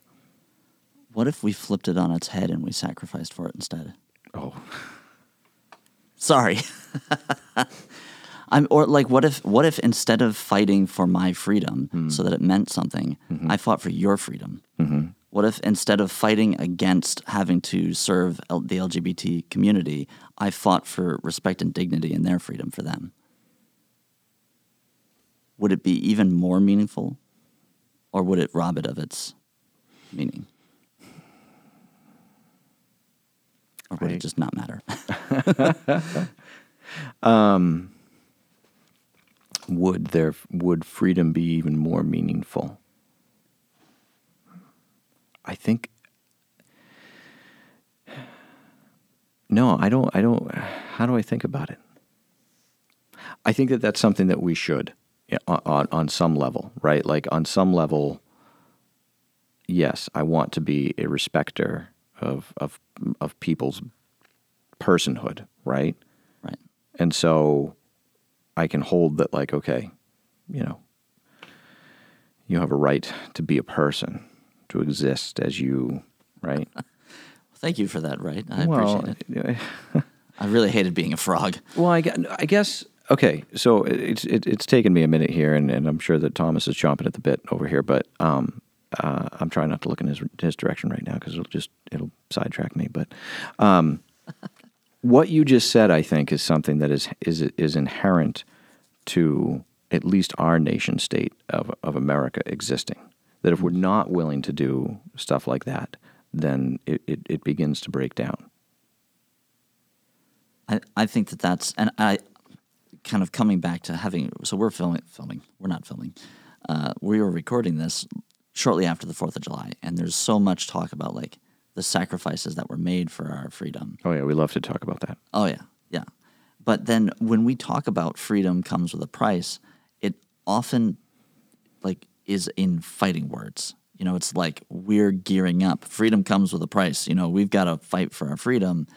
what if we flipped it on its head and we sacrificed for it instead Oh, sorry [LAUGHS] I'm, or like what if what if instead of fighting for my freedom hmm. so that it meant something mm-hmm. i fought for your freedom? Mm-hmm. What if instead of fighting against having to serve L- the lgbt community i fought for respect and dignity and their freedom for them? Would it be even more meaningful, or would it rob it of its meaning, or would I- it just not matter? [LAUGHS] Um, Would there would freedom be even more meaningful? I think No, I don't I don't how do I think about it? I think that that's something that we should on, on on some level, right? Like on some level yes, I want to be a respecter of of of people's personhood, right? right. And so I can hold that, like, okay, you know, you have a right to be a person, to exist as you, right? [LAUGHS] Thank you for that. Right. I well, appreciate it. [LAUGHS] I really hated being a frog. well, I, I guess, okay, so it's, it, it's taken me a minute here, and, and I'm sure that Thomas is chomping at the bit over here, but um, uh, I'm trying not to look in his, his direction right now because it'll just, it'll sidetrack me. But um, [LAUGHS] what you just said, I think, is something that is is is inherent to at least our nation state of of America existing. That if we're not willing to do stuff like that, then it, it, it begins to break down. I, I think that that's and I kind of coming back to having so we're filming filming we're not filming uh, we were recording this shortly after the Fourth of July and there's so much talk about like the sacrifices that were made for our freedom. Oh yeah, we love to talk about that. Oh yeah, yeah. But then when we talk about freedom comes with a price, it often like is in fighting words. You know, it's like we're gearing up. Freedom comes with a price. You know, we've got to fight for our freedom.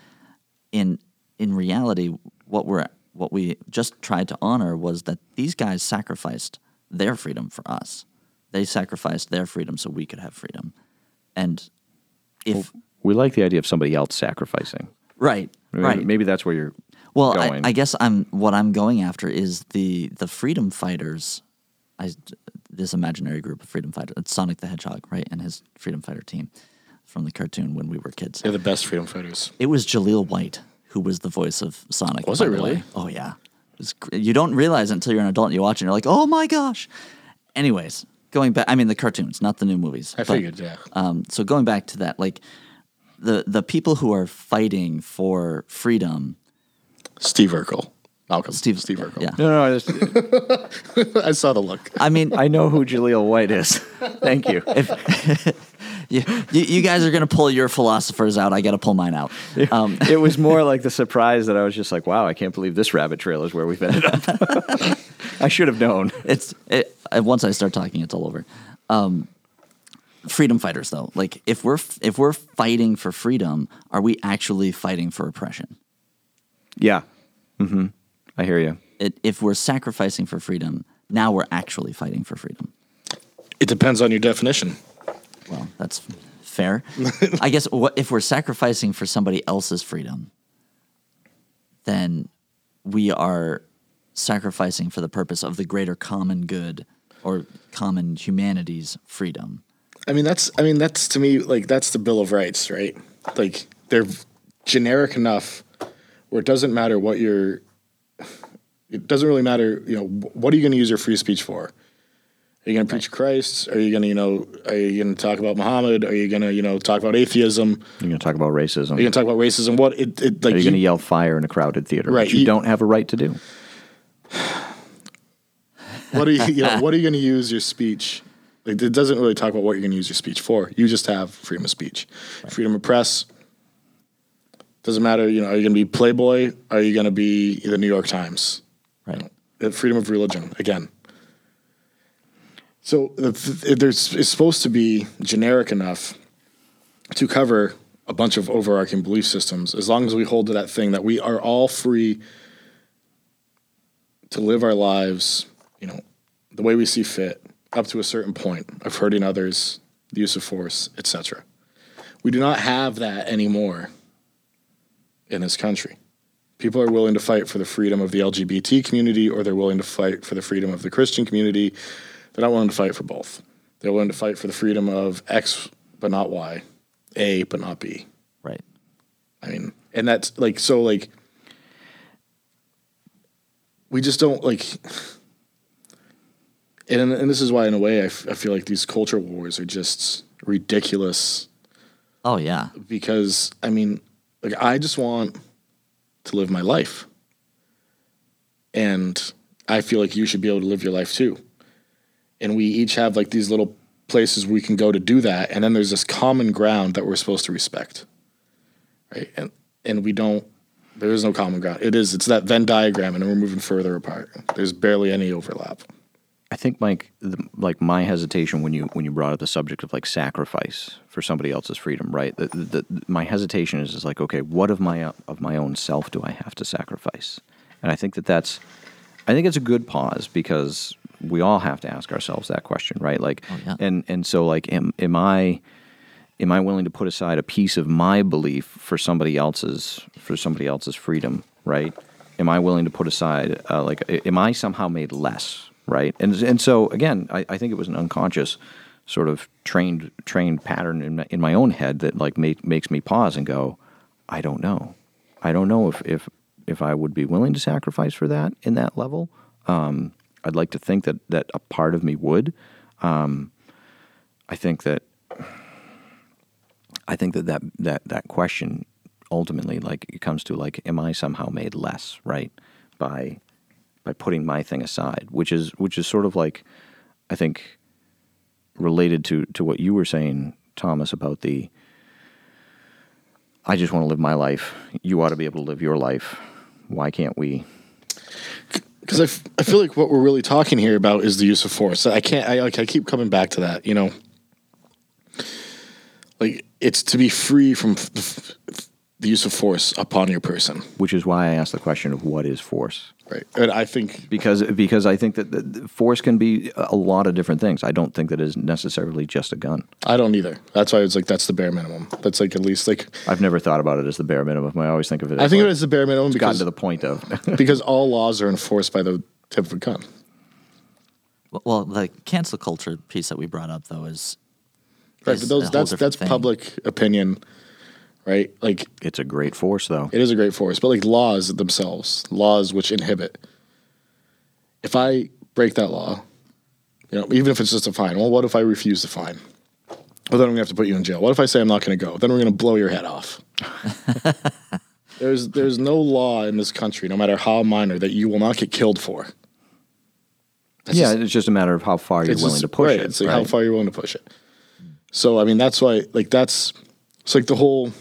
In in reality, what we're what we just tried to honor was that these guys sacrificed their freedom for us. They sacrificed their freedom so we could have freedom. And if We like the idea of somebody else sacrificing. right, Maybe- right, Maybe that's where you're Well, I, going. I guess I'm what I'm going after is the the freedom fighters. I this imaginary group of freedom fighters. It's Sonic the Hedgehog, right, and his freedom fighter team from the cartoon when we were kids. They're the best freedom fighters. It was Jaleel White who was the voice of Sonic. Was it really? way. Oh yeah. It was you don't realize it until you're an adult and you watch it and you're like, oh my gosh. Anyways, going back, I mean the cartoons, not the new movies. I but- figured, yeah. um, so going back to that, like the the people who are fighting for freedom, Steve Urkel. Malcolm. Steve, Steve Urkel. yeah. no, no. I, just, [LAUGHS] I saw the look. I mean, I know who Jaleel White is. [LAUGHS] Thank you. [LAUGHS] you, you, you guys are gonna pull your philosophers out. I got to pull mine out. Um, it was more like the surprise that I was just like, wow, I can't believe this rabbit trail is where we've ended up. I should have known. it's it, uh, once I start talking, it's all over. Um, freedom fighters, though, like if we're if we're fighting for freedom, are we actually fighting for oppression? Yeah. Mm-hmm. I hear you. It, if we're sacrificing for freedom, now we're actually fighting for freedom. It depends on your definition. Well, that's fair. [LAUGHS] I guess what if we're sacrificing for somebody else's freedom, then we are sacrificing for the purpose of the greater common good or common humanity's freedom. I mean, that's. I mean, that's to me like that's the Bill of Rights, right? Like they're generic enough where it doesn't matter what you're. It doesn't really matter. You know, what are you going to use your free speech for? Are you going to preach Christ? Are you going to, you know, are you going to talk about Muhammad? Are you going to, you know, talk about atheism? You're going to talk about racism. Are you going to talk about racism? What it, it like Are you you- going to yell fire in a crowded theater, Right, which you, you- don't have a right to do? what are you, you know, [LAUGHS] what are you going to use your speech? Like, it doesn't really talk about what you're going to use your speech for. You just have freedom of speech, freedom of press. Doesn't matter. You know, are you going to be Playboy? Are you going to be the New York Times? Right. Uh, freedom of religion again. So there's it's supposed to be generic enough to cover a bunch of overarching belief systems, as long as we hold to that thing that we are all free to live our lives, you know, the way we see fit, up to a certain point of hurting others, the use of force, etc. We do not have that anymore in this country. People are willing to fight for the freedom of the LGBT community, or they're willing to fight for the freedom of the Christian community. They're not willing to fight for both. They're willing to fight for the freedom of X but not Y, A but not B. Right. I mean, and that's like so like we just don't like and and this is why, in a way, I, f- I feel like these culture wars are just ridiculous. Oh yeah. Because I mean, like I just want to live my life, and I feel like you should be able to live your life too. And we each have like these little places we can go to do that, and then there's this common ground that we're supposed to respect, right? And and we don't. There is no common ground. It is. It's that Venn diagram, and we're moving further apart. There's barely any overlap. I think, Mike, the, like my hesitation when you when you brought up the subject of like sacrifice for somebody else's freedom, right? The, the, my hesitation is, is like, okay, what of my of my own self do I have to sacrifice? And I think that that's, I think it's a good pause because we all have to ask ourselves that question, right? Like, Oh, yeah. and and so like, am am I am I willing to put aside a piece of my belief for somebody else's for somebody else's freedom, right? Am I willing to put aside uh, like am I somehow made less, right? And and so again, I, I think it was an unconscious sort of trained trained pattern in my, in my own head that like make, makes me pause and go, I don't know, I don't know if if if I would be willing to sacrifice for that in that level. Um, I'd like to think that that a part of me would. Um, I think that I think that that, that that question ultimately like it comes to like am I somehow made less right by by putting my thing aside which is which is sort of like I think related to to what you were saying Thomas about the I just want to live my life you ought to be able to live your life why can't we because I, f- I feel like what we're really talking here about is the use of force. I can't. I like. I keep coming back to that. You know, like it's to be free from f- f- the use of force upon your person, which is why I asked the question of what is force right? And I think because because I think that the, the force can be a lot of different things. I don't think that is necessarily just a gun. I don't either. That's why it's like that's the bare minimum. That's like at least like I've never thought about it as the bare minimum. I always think of it. As I think like, of it as the bare minimum gotten because to the point of [LAUGHS] because all laws are enforced by the tip of a gun. Well- Well, the cancel culture piece that we brought up though is Right, is but those whole that's that's thing. public opinion, right? Like it's a great force though. It is a great force, but like laws themselves, laws which inhibit. If I break that law, you know, even if it's just a fine, well, what if I refuse the fine? Well, then I'm gonna have to put you in jail. What if I say I'm not gonna go? Then we're gonna blow your head off. [LAUGHS] there's there's no law in this country, no matter how minor, that you will not get killed for. That's yeah, just- it's just a matter of how far you're willing just- to push right, it. It's like how far you're willing to push it. So I mean, that's why like that's it's like the whole,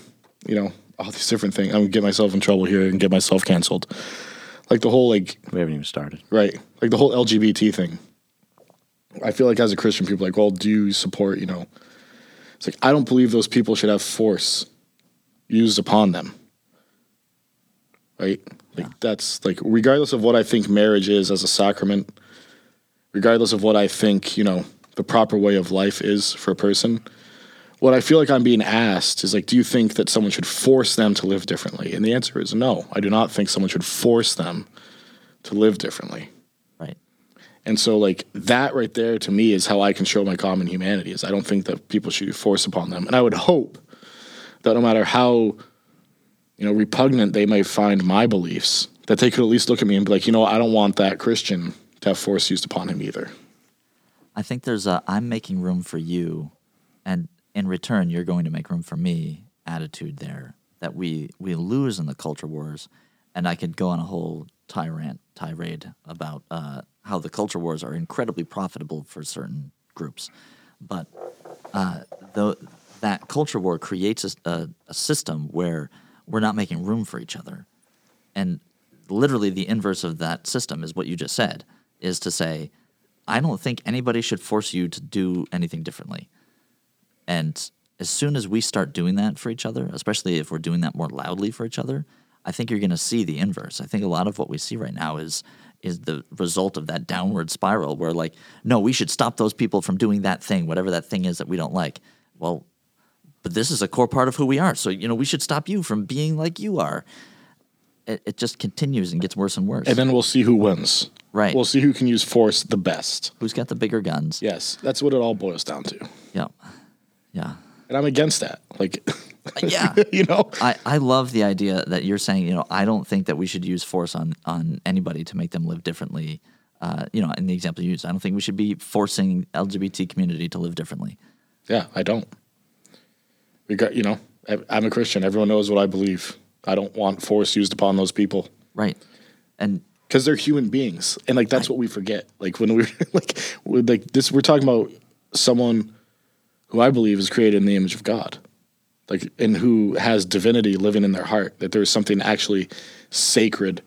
you know, all these different things. I'm gonna get myself in trouble here and get myself canceled. Like the whole like We haven't even started. right, like the whole LGBT thing. I feel like as a Christian, people are like, well, do you support? You know, it's like I don't believe those people should have force used upon them. Right, like that's like regardless of what I think marriage is as a sacrament, regardless of what I think, you know, the proper way of life is for a person. What I feel like I'm being asked is like, do you think that someone should force them to live differently? And the answer is no. I do not think someone should force them to live differently. right. And so like that right there to me is how I can show my common humanity is I don't think that people should force upon them. And I would hope that no matter how you know repugnant they may find my beliefs, that they could at least look at me and be like, you know, I don't want that Christian to have force used upon him either. I think there's a I'm making room for you, and in return, you're going to make room for me attitude there that we we lose in the culture wars. And I could go on a whole tyrant tirade about uh, how the culture wars are incredibly profitable for certain groups, but uh, that culture war creates a, a, a system where we're not making room for each other, and literally the inverse of that system is what you just said is to say i don't think anybody should force you to do anything differently and as soon as we start doing that for each other especially if we're doing that more loudly for each other i think you're going to see the inverse i think a lot of what we see right now is is the result of that downward spiral where like no we should stop those people from doing that thing whatever that thing is that we don't like well but this is a core part of who we are so you know we should stop you from being like you are it, it just continues and gets worse and worse And then we'll see who wins. Right. We'll see who can use force the best. who's got the bigger guns Yes, that's what it all boils down to. yeah yeah And I'm against that. Like, yeah [LAUGHS] you know, I, I love the idea that you're saying, you know, I don't think that we should use force on, on anybody to make them live differently. Uh, you know, in the example you used, I don't think we should be forcing LGBT community to live differently. Yeah, I don't. We got, you know, I'm a Christian. Everyone knows what I believe. I don't want force used upon those people Right. And because they're human beings, and like that's what we forget. Like when we're [LAUGHS] like, we're like this, we're talking about someone who I believe is created in the image of God, like and who has divinity living in their heart. That there's something actually sacred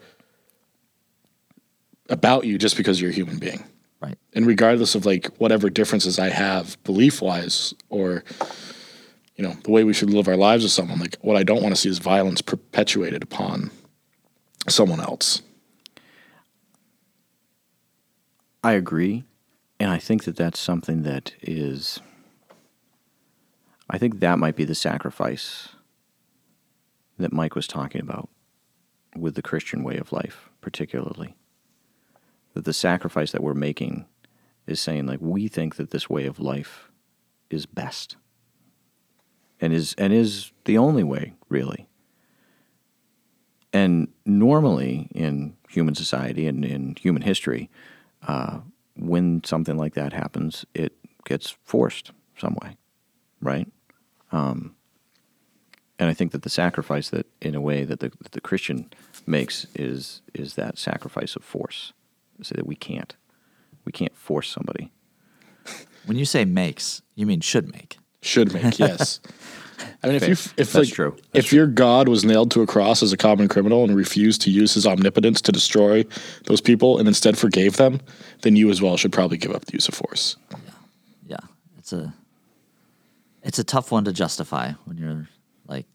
about you just because you're a human being. right. and regardless of like whatever differences I have belief wise or you know the way we should live our lives with someone like what I don't want to see is violence perpetuated upon someone else I agree, and I think that that's something that is. I think that might be the sacrifice that Mike was talking about with the Christian way of life, particularly. That the sacrifice that we're making is saying, like, we think that this way of life is best and is and is the only way, really. And normally in human society and in human history, uh, when something like that happens, it gets forced some way, right? Um, and I think that the sacrifice that, in a way, that the, that the Christian makes is is that sacrifice of force, so that we can't we can't force somebody. When you say makes, you mean should make. should make [LAUGHS] yes I mean if you if That's like true. That's if your God was nailed to a cross as a common criminal and refused to use his omnipotence to destroy those people and instead forgave them then you as well should probably give up the use of force Yeah, Yeah. It's a it's a tough one to justify when you're like,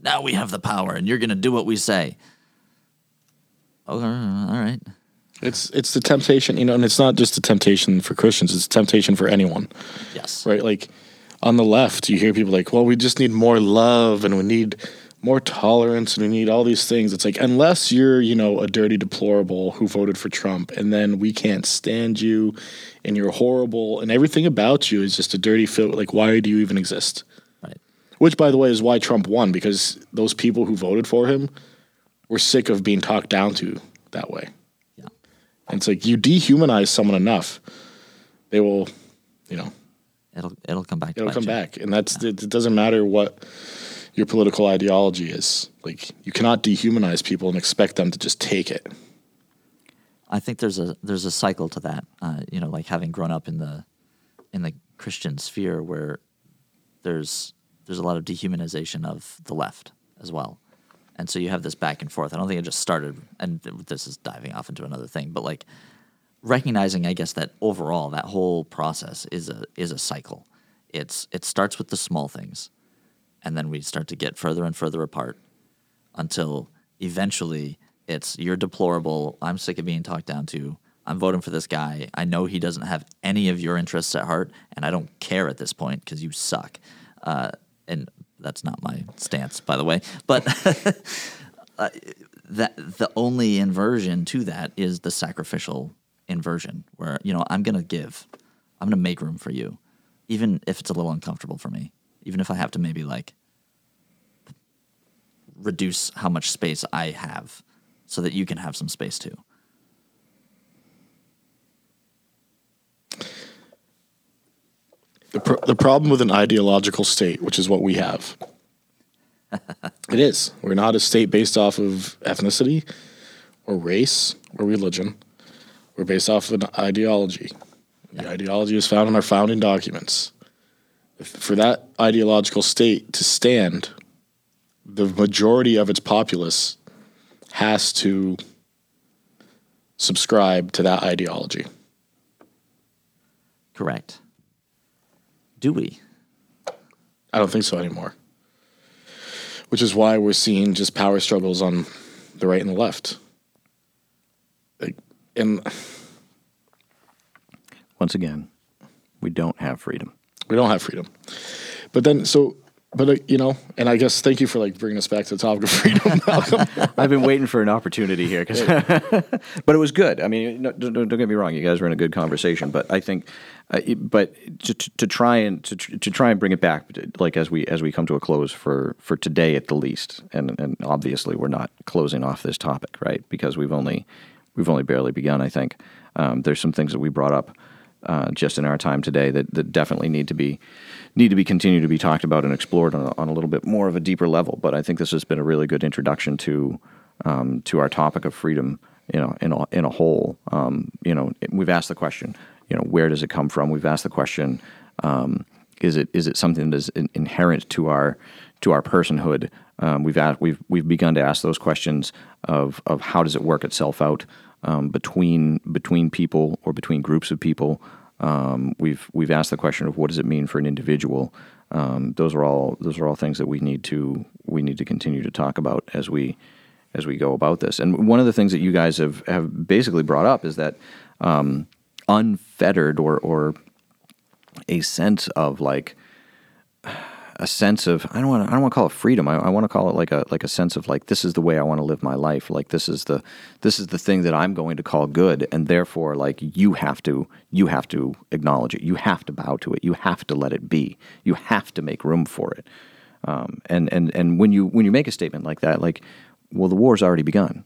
now we have the power and you're gonna do what we say. Oh, all right. it's it's the temptation you know and it's not just a temptation for Christians it's a temptation for anyone Yes. right? Like on the left, you hear people like, well, we just need more love and we need more tolerance and we need all these things. It's like, unless you're, you know, a dirty deplorable who voted for Trump and then we can't stand you and you're horrible and everything about you is just a dirty fit. Like, why do you even exist? Right. Which, by the way, is why Trump won because those people who voted for him were sick of being talked down to that way. Yeah. And it's like, you dehumanize someone enough, they will, you know, It'll it'll come back. It'll come you. back, and that's it, it. Doesn't matter what your political ideology is. Like you cannot dehumanize people and expect them to just take it. I think there's a there's a cycle to that. Uh, you know, like having grown up in the in the Christian sphere where there's there's a lot of dehumanization of the left as well. And so you have this back and forth. I don't think it just started and this is diving off into another thing, but like recognizing I guess that overall that whole process is a is a cycle. It's it starts with the small things and then we start to get further and further apart until eventually it's you're deplorable. I'm sick of being talked down to. I'm voting for this guy. I know he doesn't have any of your interests at heart, and I don't care at this point because you suck. Uh, and that's not my stance, by the way. But [LAUGHS] uh, that the only inversion to that is the sacrificial inversion, where you know I'm gonna give, I'm gonna make room for you, even if it's a little uncomfortable for me, even if I have to maybe like reduce how much space I have so that you can have some space too. The, pr- the problem with an ideological state, which is what we have, [LAUGHS] it is. We're not a state based off of ethnicity or race or religion. We're based off of an ideology. The ideology is found in our founding documents. For that ideological state to stand, the majority of its populace has to subscribe to that ideology. Correct. Do we? I don't think so anymore. Which is why we're seeing just power struggles on the right and the left. Like, and Once again, we don't have freedom. We don't have freedom. But then, so, but uh, you know, and I guess thank you for like bringing us back to the topic of [LAUGHS] freedom, Malcolm. [LAUGHS] I've been waiting for an opportunity here, 'cause- [LAUGHS] but it was good. I mean, no, don't, don't get me wrong; you guys were in a good conversation. But I think, uh, it- but to, to try and to, to try and bring it back, like as we as we come to a close for for today at the least, and and obviously we're not closing off this topic, right? Because we've only we've only barely begun. I think. um, there's some things that we brought up uh, just in our time today that, that definitely need to be need to be continued to be talked about and explored on a, on a little bit more of a deeper level. But I think this has been a really good introduction to um, to our topic of freedom, you know, in a, in a whole. Um, you know, we've asked the question, you know, where does it come from? We've asked the question, um, is it is it something that is in, inherent to our to our personhood? Um, we've asked, we've we've begun to ask those questions of of how does it work itself out um, between between people or between groups of people. Um, we've we've asked the question of what does it mean for an individual. Um, those are all those are all things that we need to we need to continue to talk about as we as we go about this. And one of the things that you guys have have basically brought up is that um, unfettered or or a sense of like a sense of I don't want I don't want to call it freedom. I, I want to call it like a like a sense of like this is the way I want to live my life. Like this is the this is the thing that I'm going to call good, and therefore like you have to you have to acknowledge it. You have to bow to it. You have to let it be. You have to make room for it. Um, and and and when you when you make a statement like that, like well, the war's already begun,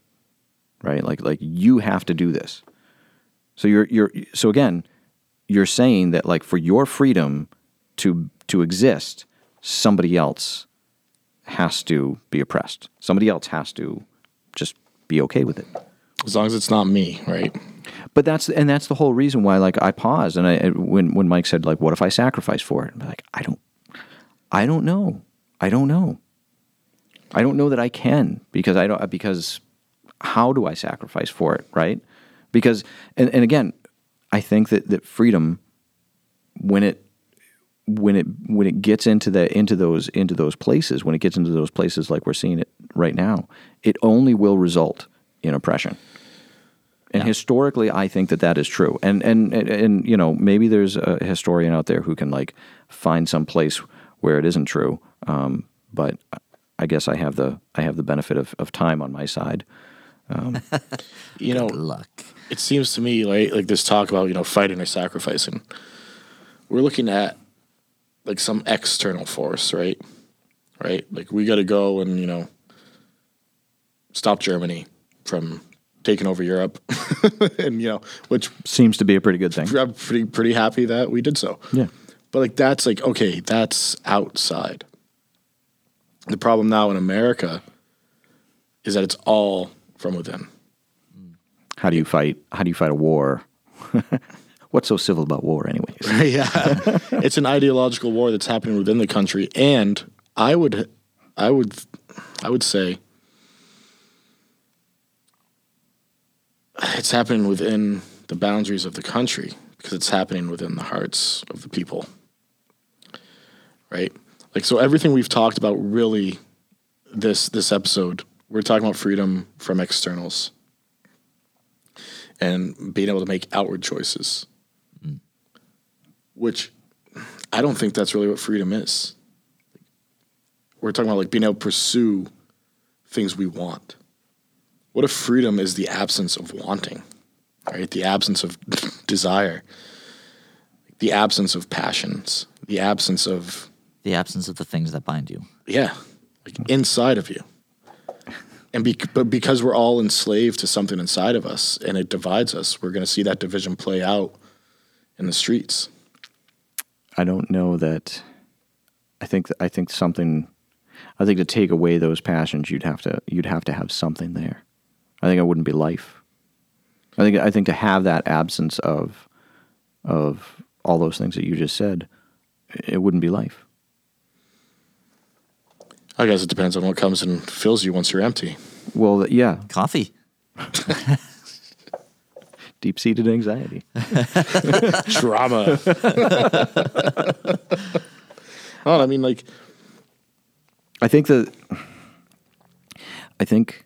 right? Like like you have to do this. So you're you're so again, you're saying that like for your freedom to to exist, somebody else has to be oppressed. Somebody else has to just be okay with it. As long as it's not me, right? But that's and that's the whole reason why like I paused and I when when Mike said like what if I sacrifice for it? I'm like I don't I don't know. I don't know. I don't know that I can because I don't because how do I sacrifice for it, right? Because and, and again, I think that, that freedom when it when it when it gets into the into those into those places, when it gets into those places like we're seeing it right now, it only will result in oppression. And historically, I think that that is true. And, and and and you know maybe there's a historian out there who can like find some place where it isn't true. Um, but I guess I have the I have the benefit of, of time on my side. [LAUGHS] You know, Luck. it seems to me like like this talk about you know fighting or sacrificing. We're looking at like some external force, right? Right, like we got to go and you know stop Germany from taking over Europe, [LAUGHS] and you know which Seems to be a pretty good thing. I'm pretty pretty happy that we did so. Yeah. But like that's like okay, that's outside. The problem now in America is that it's all from within. How do you fight? How do you fight a war? [LAUGHS] What's so civil about war, anyways? [LAUGHS] yeah, it's an ideological war that's happening within the country, and I would, I would, I would say it's happening within the boundaries of the country because it's happening within the hearts of the people. Right, like so, everything we've talked about really this this episode, we're talking about freedom from externals and being able to make outward choices which I don't think that's really what freedom is. We're talking about like being able to pursue things we want. What if freedom is the absence of wanting, right? The absence of [LAUGHS] desire, the absence of passions, the absence of, The absence of the things that bind you. yeah, like inside of you. And be, but because we're all enslaved to something inside of us and it divides us, we're going to see that division play out in the streets. I don't know that. I think I think something. I think to take away those passions, you'd have to you'd have to have something there. I think it wouldn't be life. I think I think to have that absence of of all those things that you just said, it wouldn't be life. I guess it depends on what comes and fills you once you're empty. Well, yeah, Coffee. [LAUGHS] deep seated anxiety. [LAUGHS] Drama. [LAUGHS] oh, I mean, like, I think that, I think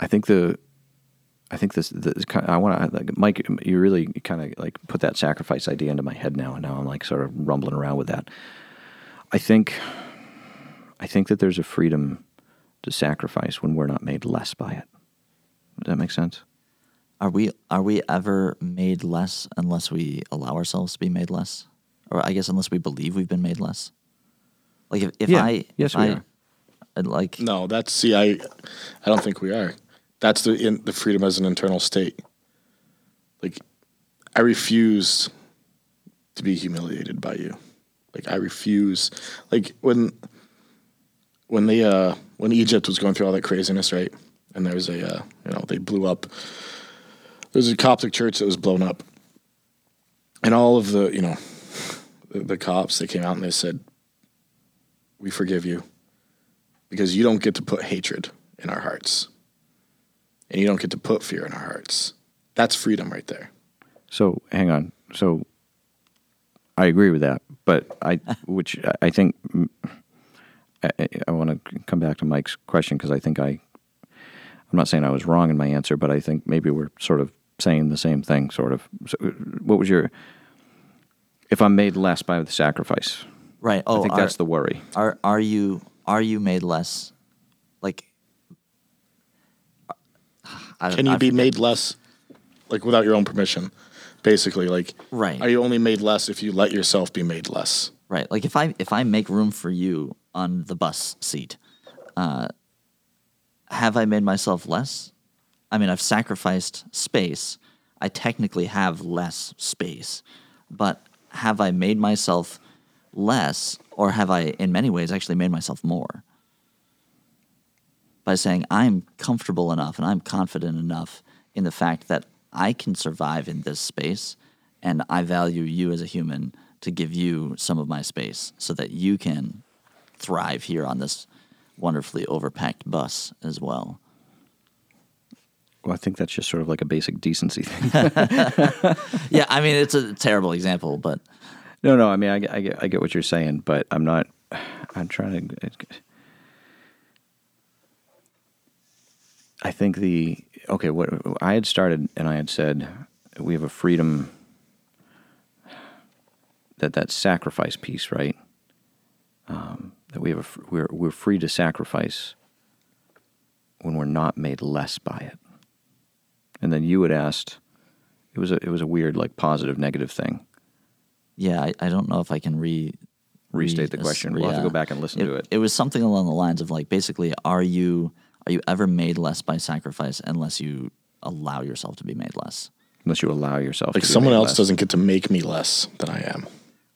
I think the I think this, this kind I want to like Mike you really kind of like put that sacrifice idea into my head now and now I'm like sort of rumbling around with that. I think I think that there's a freedom to sacrifice when we're not made less by it. Does that make sense? Are we are we ever made less unless we allow ourselves to be made less? Or I guess unless we believe we've been made less? Like if, if Yeah. I Yes, if we I, are. I'd like no, that's, see, I, I don't think we are. That's the, in, the freedom as an internal state. like I refuse to be humiliated by you. Like I refuse. Like when when they uh when Egypt was going through all that craziness, right? And there was a uh, you know they blew up. There was a Coptic church that was blown up, and all of the you know the, the Copts they came out and they said, "We forgive you." Because you don't get to put hatred in our hearts. And you don't get to put fear in our hearts. That's freedom right there. So hang on. So I agree with that, but I, [LAUGHS] which I- think, mm, I, I want to come back to Mike's question because I think I, I'm not saying I was wrong in my answer, but I think maybe we're sort of saying the same thing, sort of. So what was your? If I'm made less by the sacrifice, Right. Oh, I think are, that's the worry. are are you are you made less? Like, I don't- Can you I be forget- made less, like without your own permission? Basically, like, Right. Are you only made less if you let yourself be made less? Right. Like if I if I make room for you on the bus seat, uh, have I made myself less? I mean, I've sacrificed space. I technically have less space, but have I made myself less, or have I, in many ways, actually made myself more? By saying I'm comfortable enough and I'm confident enough in the fact that I can survive in this space, and I value you as a human to give you some of my space so that you can thrive here on this wonderfully overpacked bus as well. Well, I think that's just sort of like a basic decency thing. [LAUGHS] yeah, I mean it's a terrible example, but No, no. I mean, I, get- I get, I get what you're saying, but I'm not. I'm trying to. I think the okay. What I had started, and I had said, we have a freedom that that sacrifice piece, right? Um, that we have a we're we're free to sacrifice when we're not made less by it. And then you had asked, it was a it was a weird like positive negative thing. yeah, I, I don't know if I can re Restate the question. We'll have to go back and listen to it. It was something along the lines of like basically, are you are you ever made less by sacrifice unless you allow yourself to be made less? unless you allow yourself Like to be someone made else less. doesn't get to make me less than I am.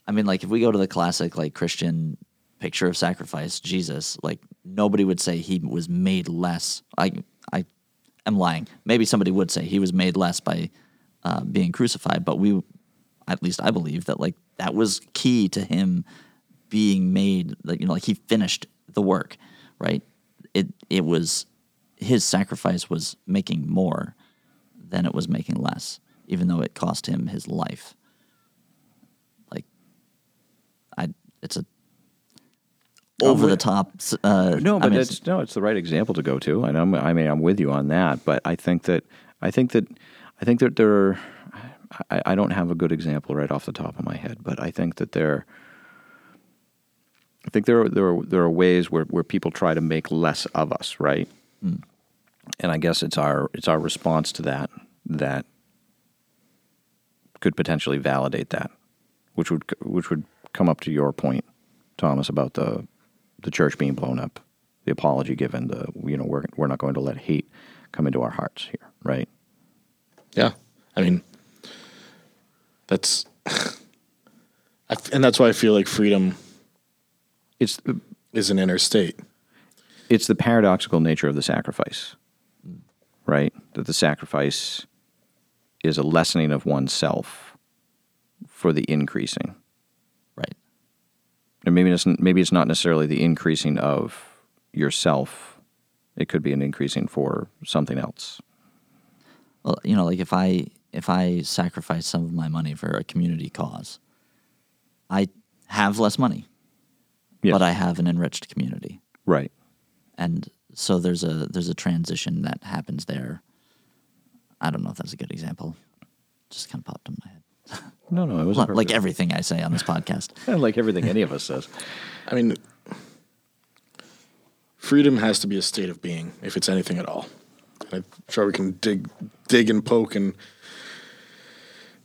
I mean, like if we go to the classic like Christian picture of sacrifice, Jesus, like nobody would say he was made less. I I am lying. Maybe somebody would say he was made less by uh, being crucified, but we, at least I believe that like that was key to him being made. Like you know, like he finished the work, right? It it was his sacrifice was making more than it was making less, even though it cost him his life. Like I it's a over the top. Uh, No, I but mean, it's no, it's the right example to go to, and I'm, I mean, I'm with you on that. But I think that I think that I think that there. Are, I, I don't have a good example right off the top of my head, but I think that there. I think there are, there are there are ways where, where people try to make less of us, right? And I guess it's our it's our response to that that could potentially validate that, which would which would come up to your point, Thomas, about the the church being blown up, the apology given, the you know we're we're not going to let hate come into our hearts here, right? Yeah, I mean, that's, [LAUGHS] I, and that's why I feel like freedom It's is an inner state. it's the paradoxical nature of the sacrifice, right? That the sacrifice is a lessening of oneself for the increasing. And maybe it's maybe it's not necessarily the increasing of yourself. It could be an increasing for something else. Well, you know, like if I if I sacrifice some of my money for a community cause, I have less money, Yes. but I have an enriched community, Right. and so there's a there's a transition that happens there. I don't know if that's a good example. Just kind of popped in my head. No, no, it was Like everything I say on this podcast. [LAUGHS] like everything any of us says. I mean, freedom has to be a state of being, if it's anything at all. I'm sure we can dig, dig and poke and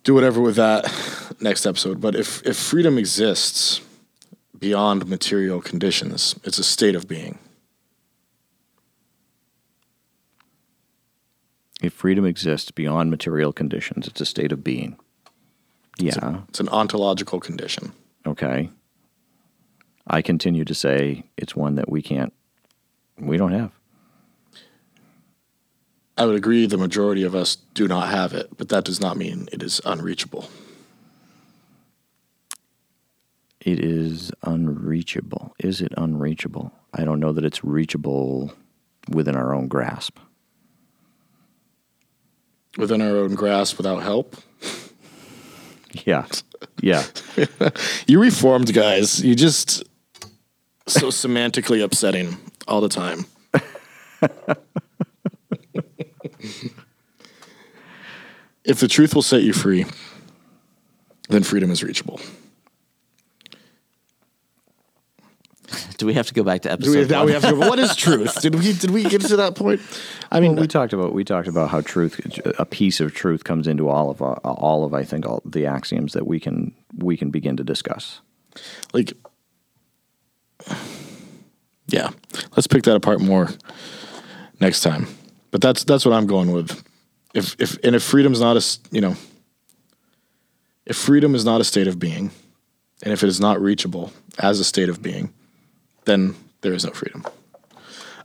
do whatever with that next episode. But if if freedom exists beyond material conditions, it's a state of being. If freedom exists beyond material conditions, it's a state of being. Yeah. It's an ontological condition. Okay. I continue to say it's one that we can't, we don't have. I would agree the majority of us do not have it, but that does not mean it is unreachable. It is unreachable. Is it unreachable? I don't know that it's reachable within our own grasp. Within our own grasp without help. Yeah. Yeah. [LAUGHS] You reformed guys. You just so semantically upsetting all the time. [LAUGHS] if the truth will set you free, then freedom is reachable. Do we have to go back to Do episode we, now we have to go, what is [LAUGHS] truth? Did we did we get to that point? I mean, we talked about we talked about how truth a piece of truth comes into all of our, all of I think all the axioms that we can we can begin to discuss. like yeah let's pick that apart more next time but that's that's what i'm going with if if and if freedom's not a s- you know if freedom is not a state of being and if it is not reachable as a state of being then there is no freedom.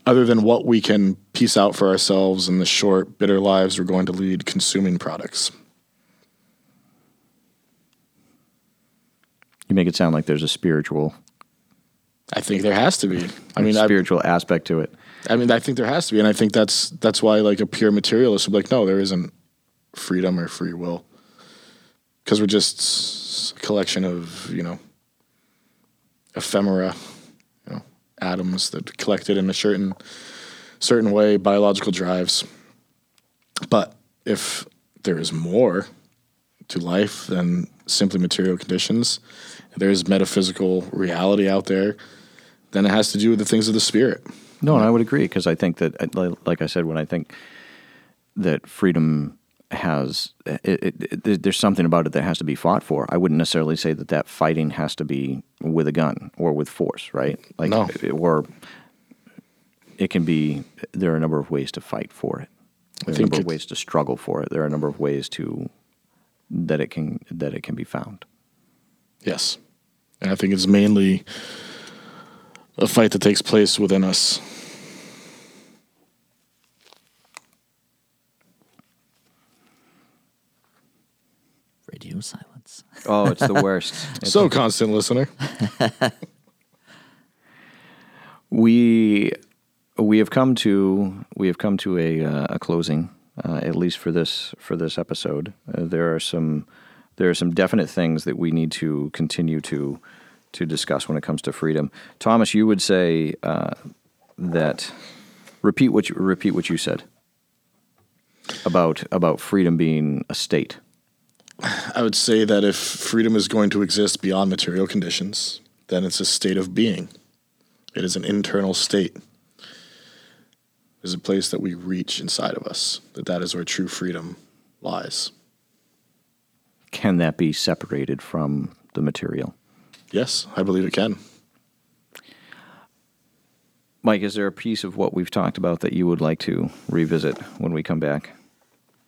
Other than what we can piece out for ourselves in the short bitter lives we're going to lead consuming products. You make it sound like there's a spiritual i think there has to be. I mean I, spiritual aspect to it. I mean, I think there has to be, and I think that's that's why like a pure materialist would be like, no, there isn't freedom or free will, because we're just a collection of you know ephemera, atoms that collected in a certain certain way, biological drives. But if there is more to life than simply material conditions, there is metaphysical reality out there, then it has to do with the things of the spirit. No, and I would agree because I think that, like I said, when I think that freedom has, it, it, it, there's something about it that has to be fought for. I wouldn't necessarily say that that fighting has to be with a gun or with force, right? Like, No. or it can be. There are a number of ways to fight for it. There are a number of ways to struggle for it. There are a number of ways to that it can that it can be found. Yes. And I think it's mainly a fight that takes place within us. Radio silence. [LAUGHS] Oh, it's the worst. [LAUGHS] So, constant listener, [LAUGHS] we we have come to we have come to a uh, a closing uh, at least for this for this episode. Uh, there are some there are some definite things that we need to continue to to discuss when it comes to freedom. Thomas, you would say uh, that repeat what you, repeat what you said about about freedom being a state. I would say that if freedom is going to exist beyond material conditions, then it's a state of being. It is an internal state. It's a place that we reach inside of us. That that is where true freedom lies. Can that be separated from the material? Yes, I believe it can. Mike, is there a piece of what we've talked about that you would like to revisit when we come back? [SIGHS]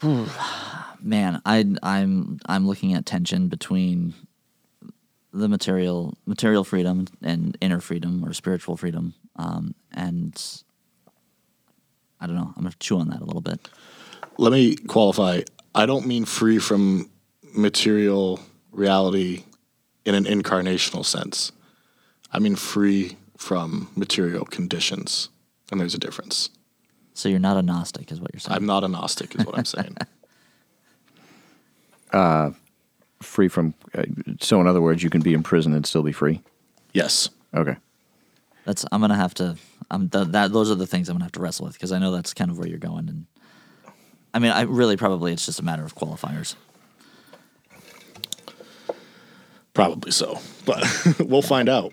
[SIGHS] Man, I I'm I'm looking at tension between the material material freedom and inner freedom or spiritual freedom, um, and I don't know. I'm gonna chew on that a little bit. Let me qualify. I don't mean free from material reality in an incarnational sense. I mean free from material conditions. And there's a difference. So you're not a Gnostic, is what you're saying. I'm not a Gnostic, is what I'm saying. [LAUGHS] Free from, uh, so in other words, you can be in prison and still be free. yes. Okay. That's I'm gonna have to. I'm th- that. Those are the things I'm gonna have to wrestle with because I know that's kind of where you're going. And I mean, I really probably it's just a matter of qualifiers. Probably so. But [LAUGHS] we'll find out.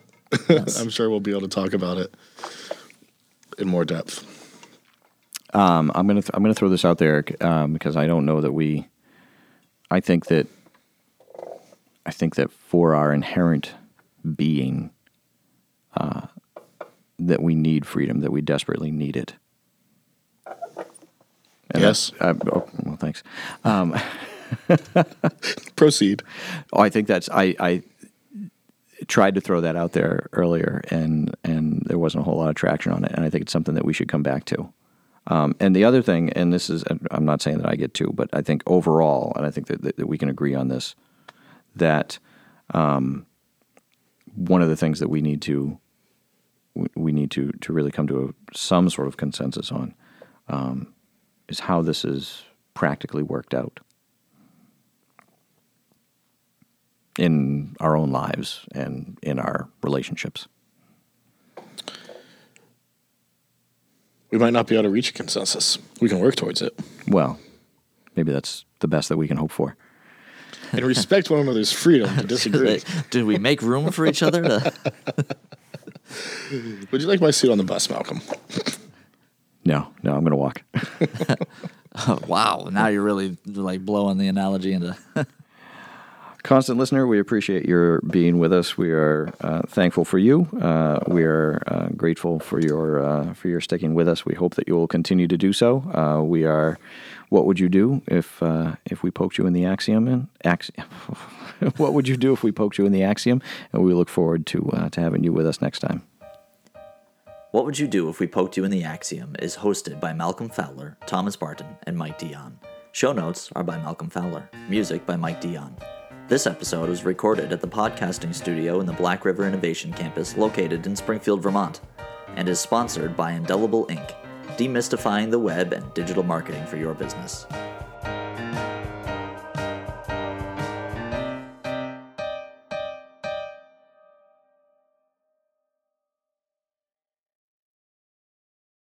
Yes. [LAUGHS] I'm sure we'll be able to talk about it in more depth. Um, I'm gonna th- I'm gonna throw this out there um, because I don't know that we. I think that. I think that for our inherent being, uh, that we need freedom, that we desperately need it, And Yes. that's- I- oh, well, thanks. Um, [LAUGHS] Proceed. oh, I think that's I, I tried to throw that out there earlier, and and there wasn't a whole lot of traction on it. And I think it's something that we should come back to. Um, and the other thing, and this is, I'm not saying that I get to, but I think overall, and I think that, that, that we can agree on this, that um, one of the things that we need to we- need to to really come to a, some sort of consensus on um, is how this is practically worked out in our own lives and in our relationships. We might not be able to reach a consensus. We can work towards it Well, maybe that's the best that we can hope for. and respect one another's freedom to [LAUGHS] disagree. Do we make room for each other? To, [LAUGHS] Would you like my seat on the bus, Malcolm? No, no, I'm going to walk. [LAUGHS] wow, now you're really like blowing the analogy into. Constant listener, we appreciate your being with us. We are uh, thankful for you. Uh, we are uh, grateful for your uh, for your sticking with us. We hope that you will continue to do so. Uh, we are. What would you do if uh, if we poked you in the axiom? And axi- [LAUGHS] what would you do if we poked you in the axiom? And we look forward to to having you with us next time. What Would You Do If We Poked You in the Axiom is hosted by Malcolm Fowler, Thomas Barton, and Mike Dion. Show notes are by Malcolm Fowler. Music by Mike Dion. This episode was recorded at the podcasting studio in the Black River Innovation Campus located in Springfield, Vermont, and is sponsored by Indelible Inc., demystifying the web and digital marketing for your business.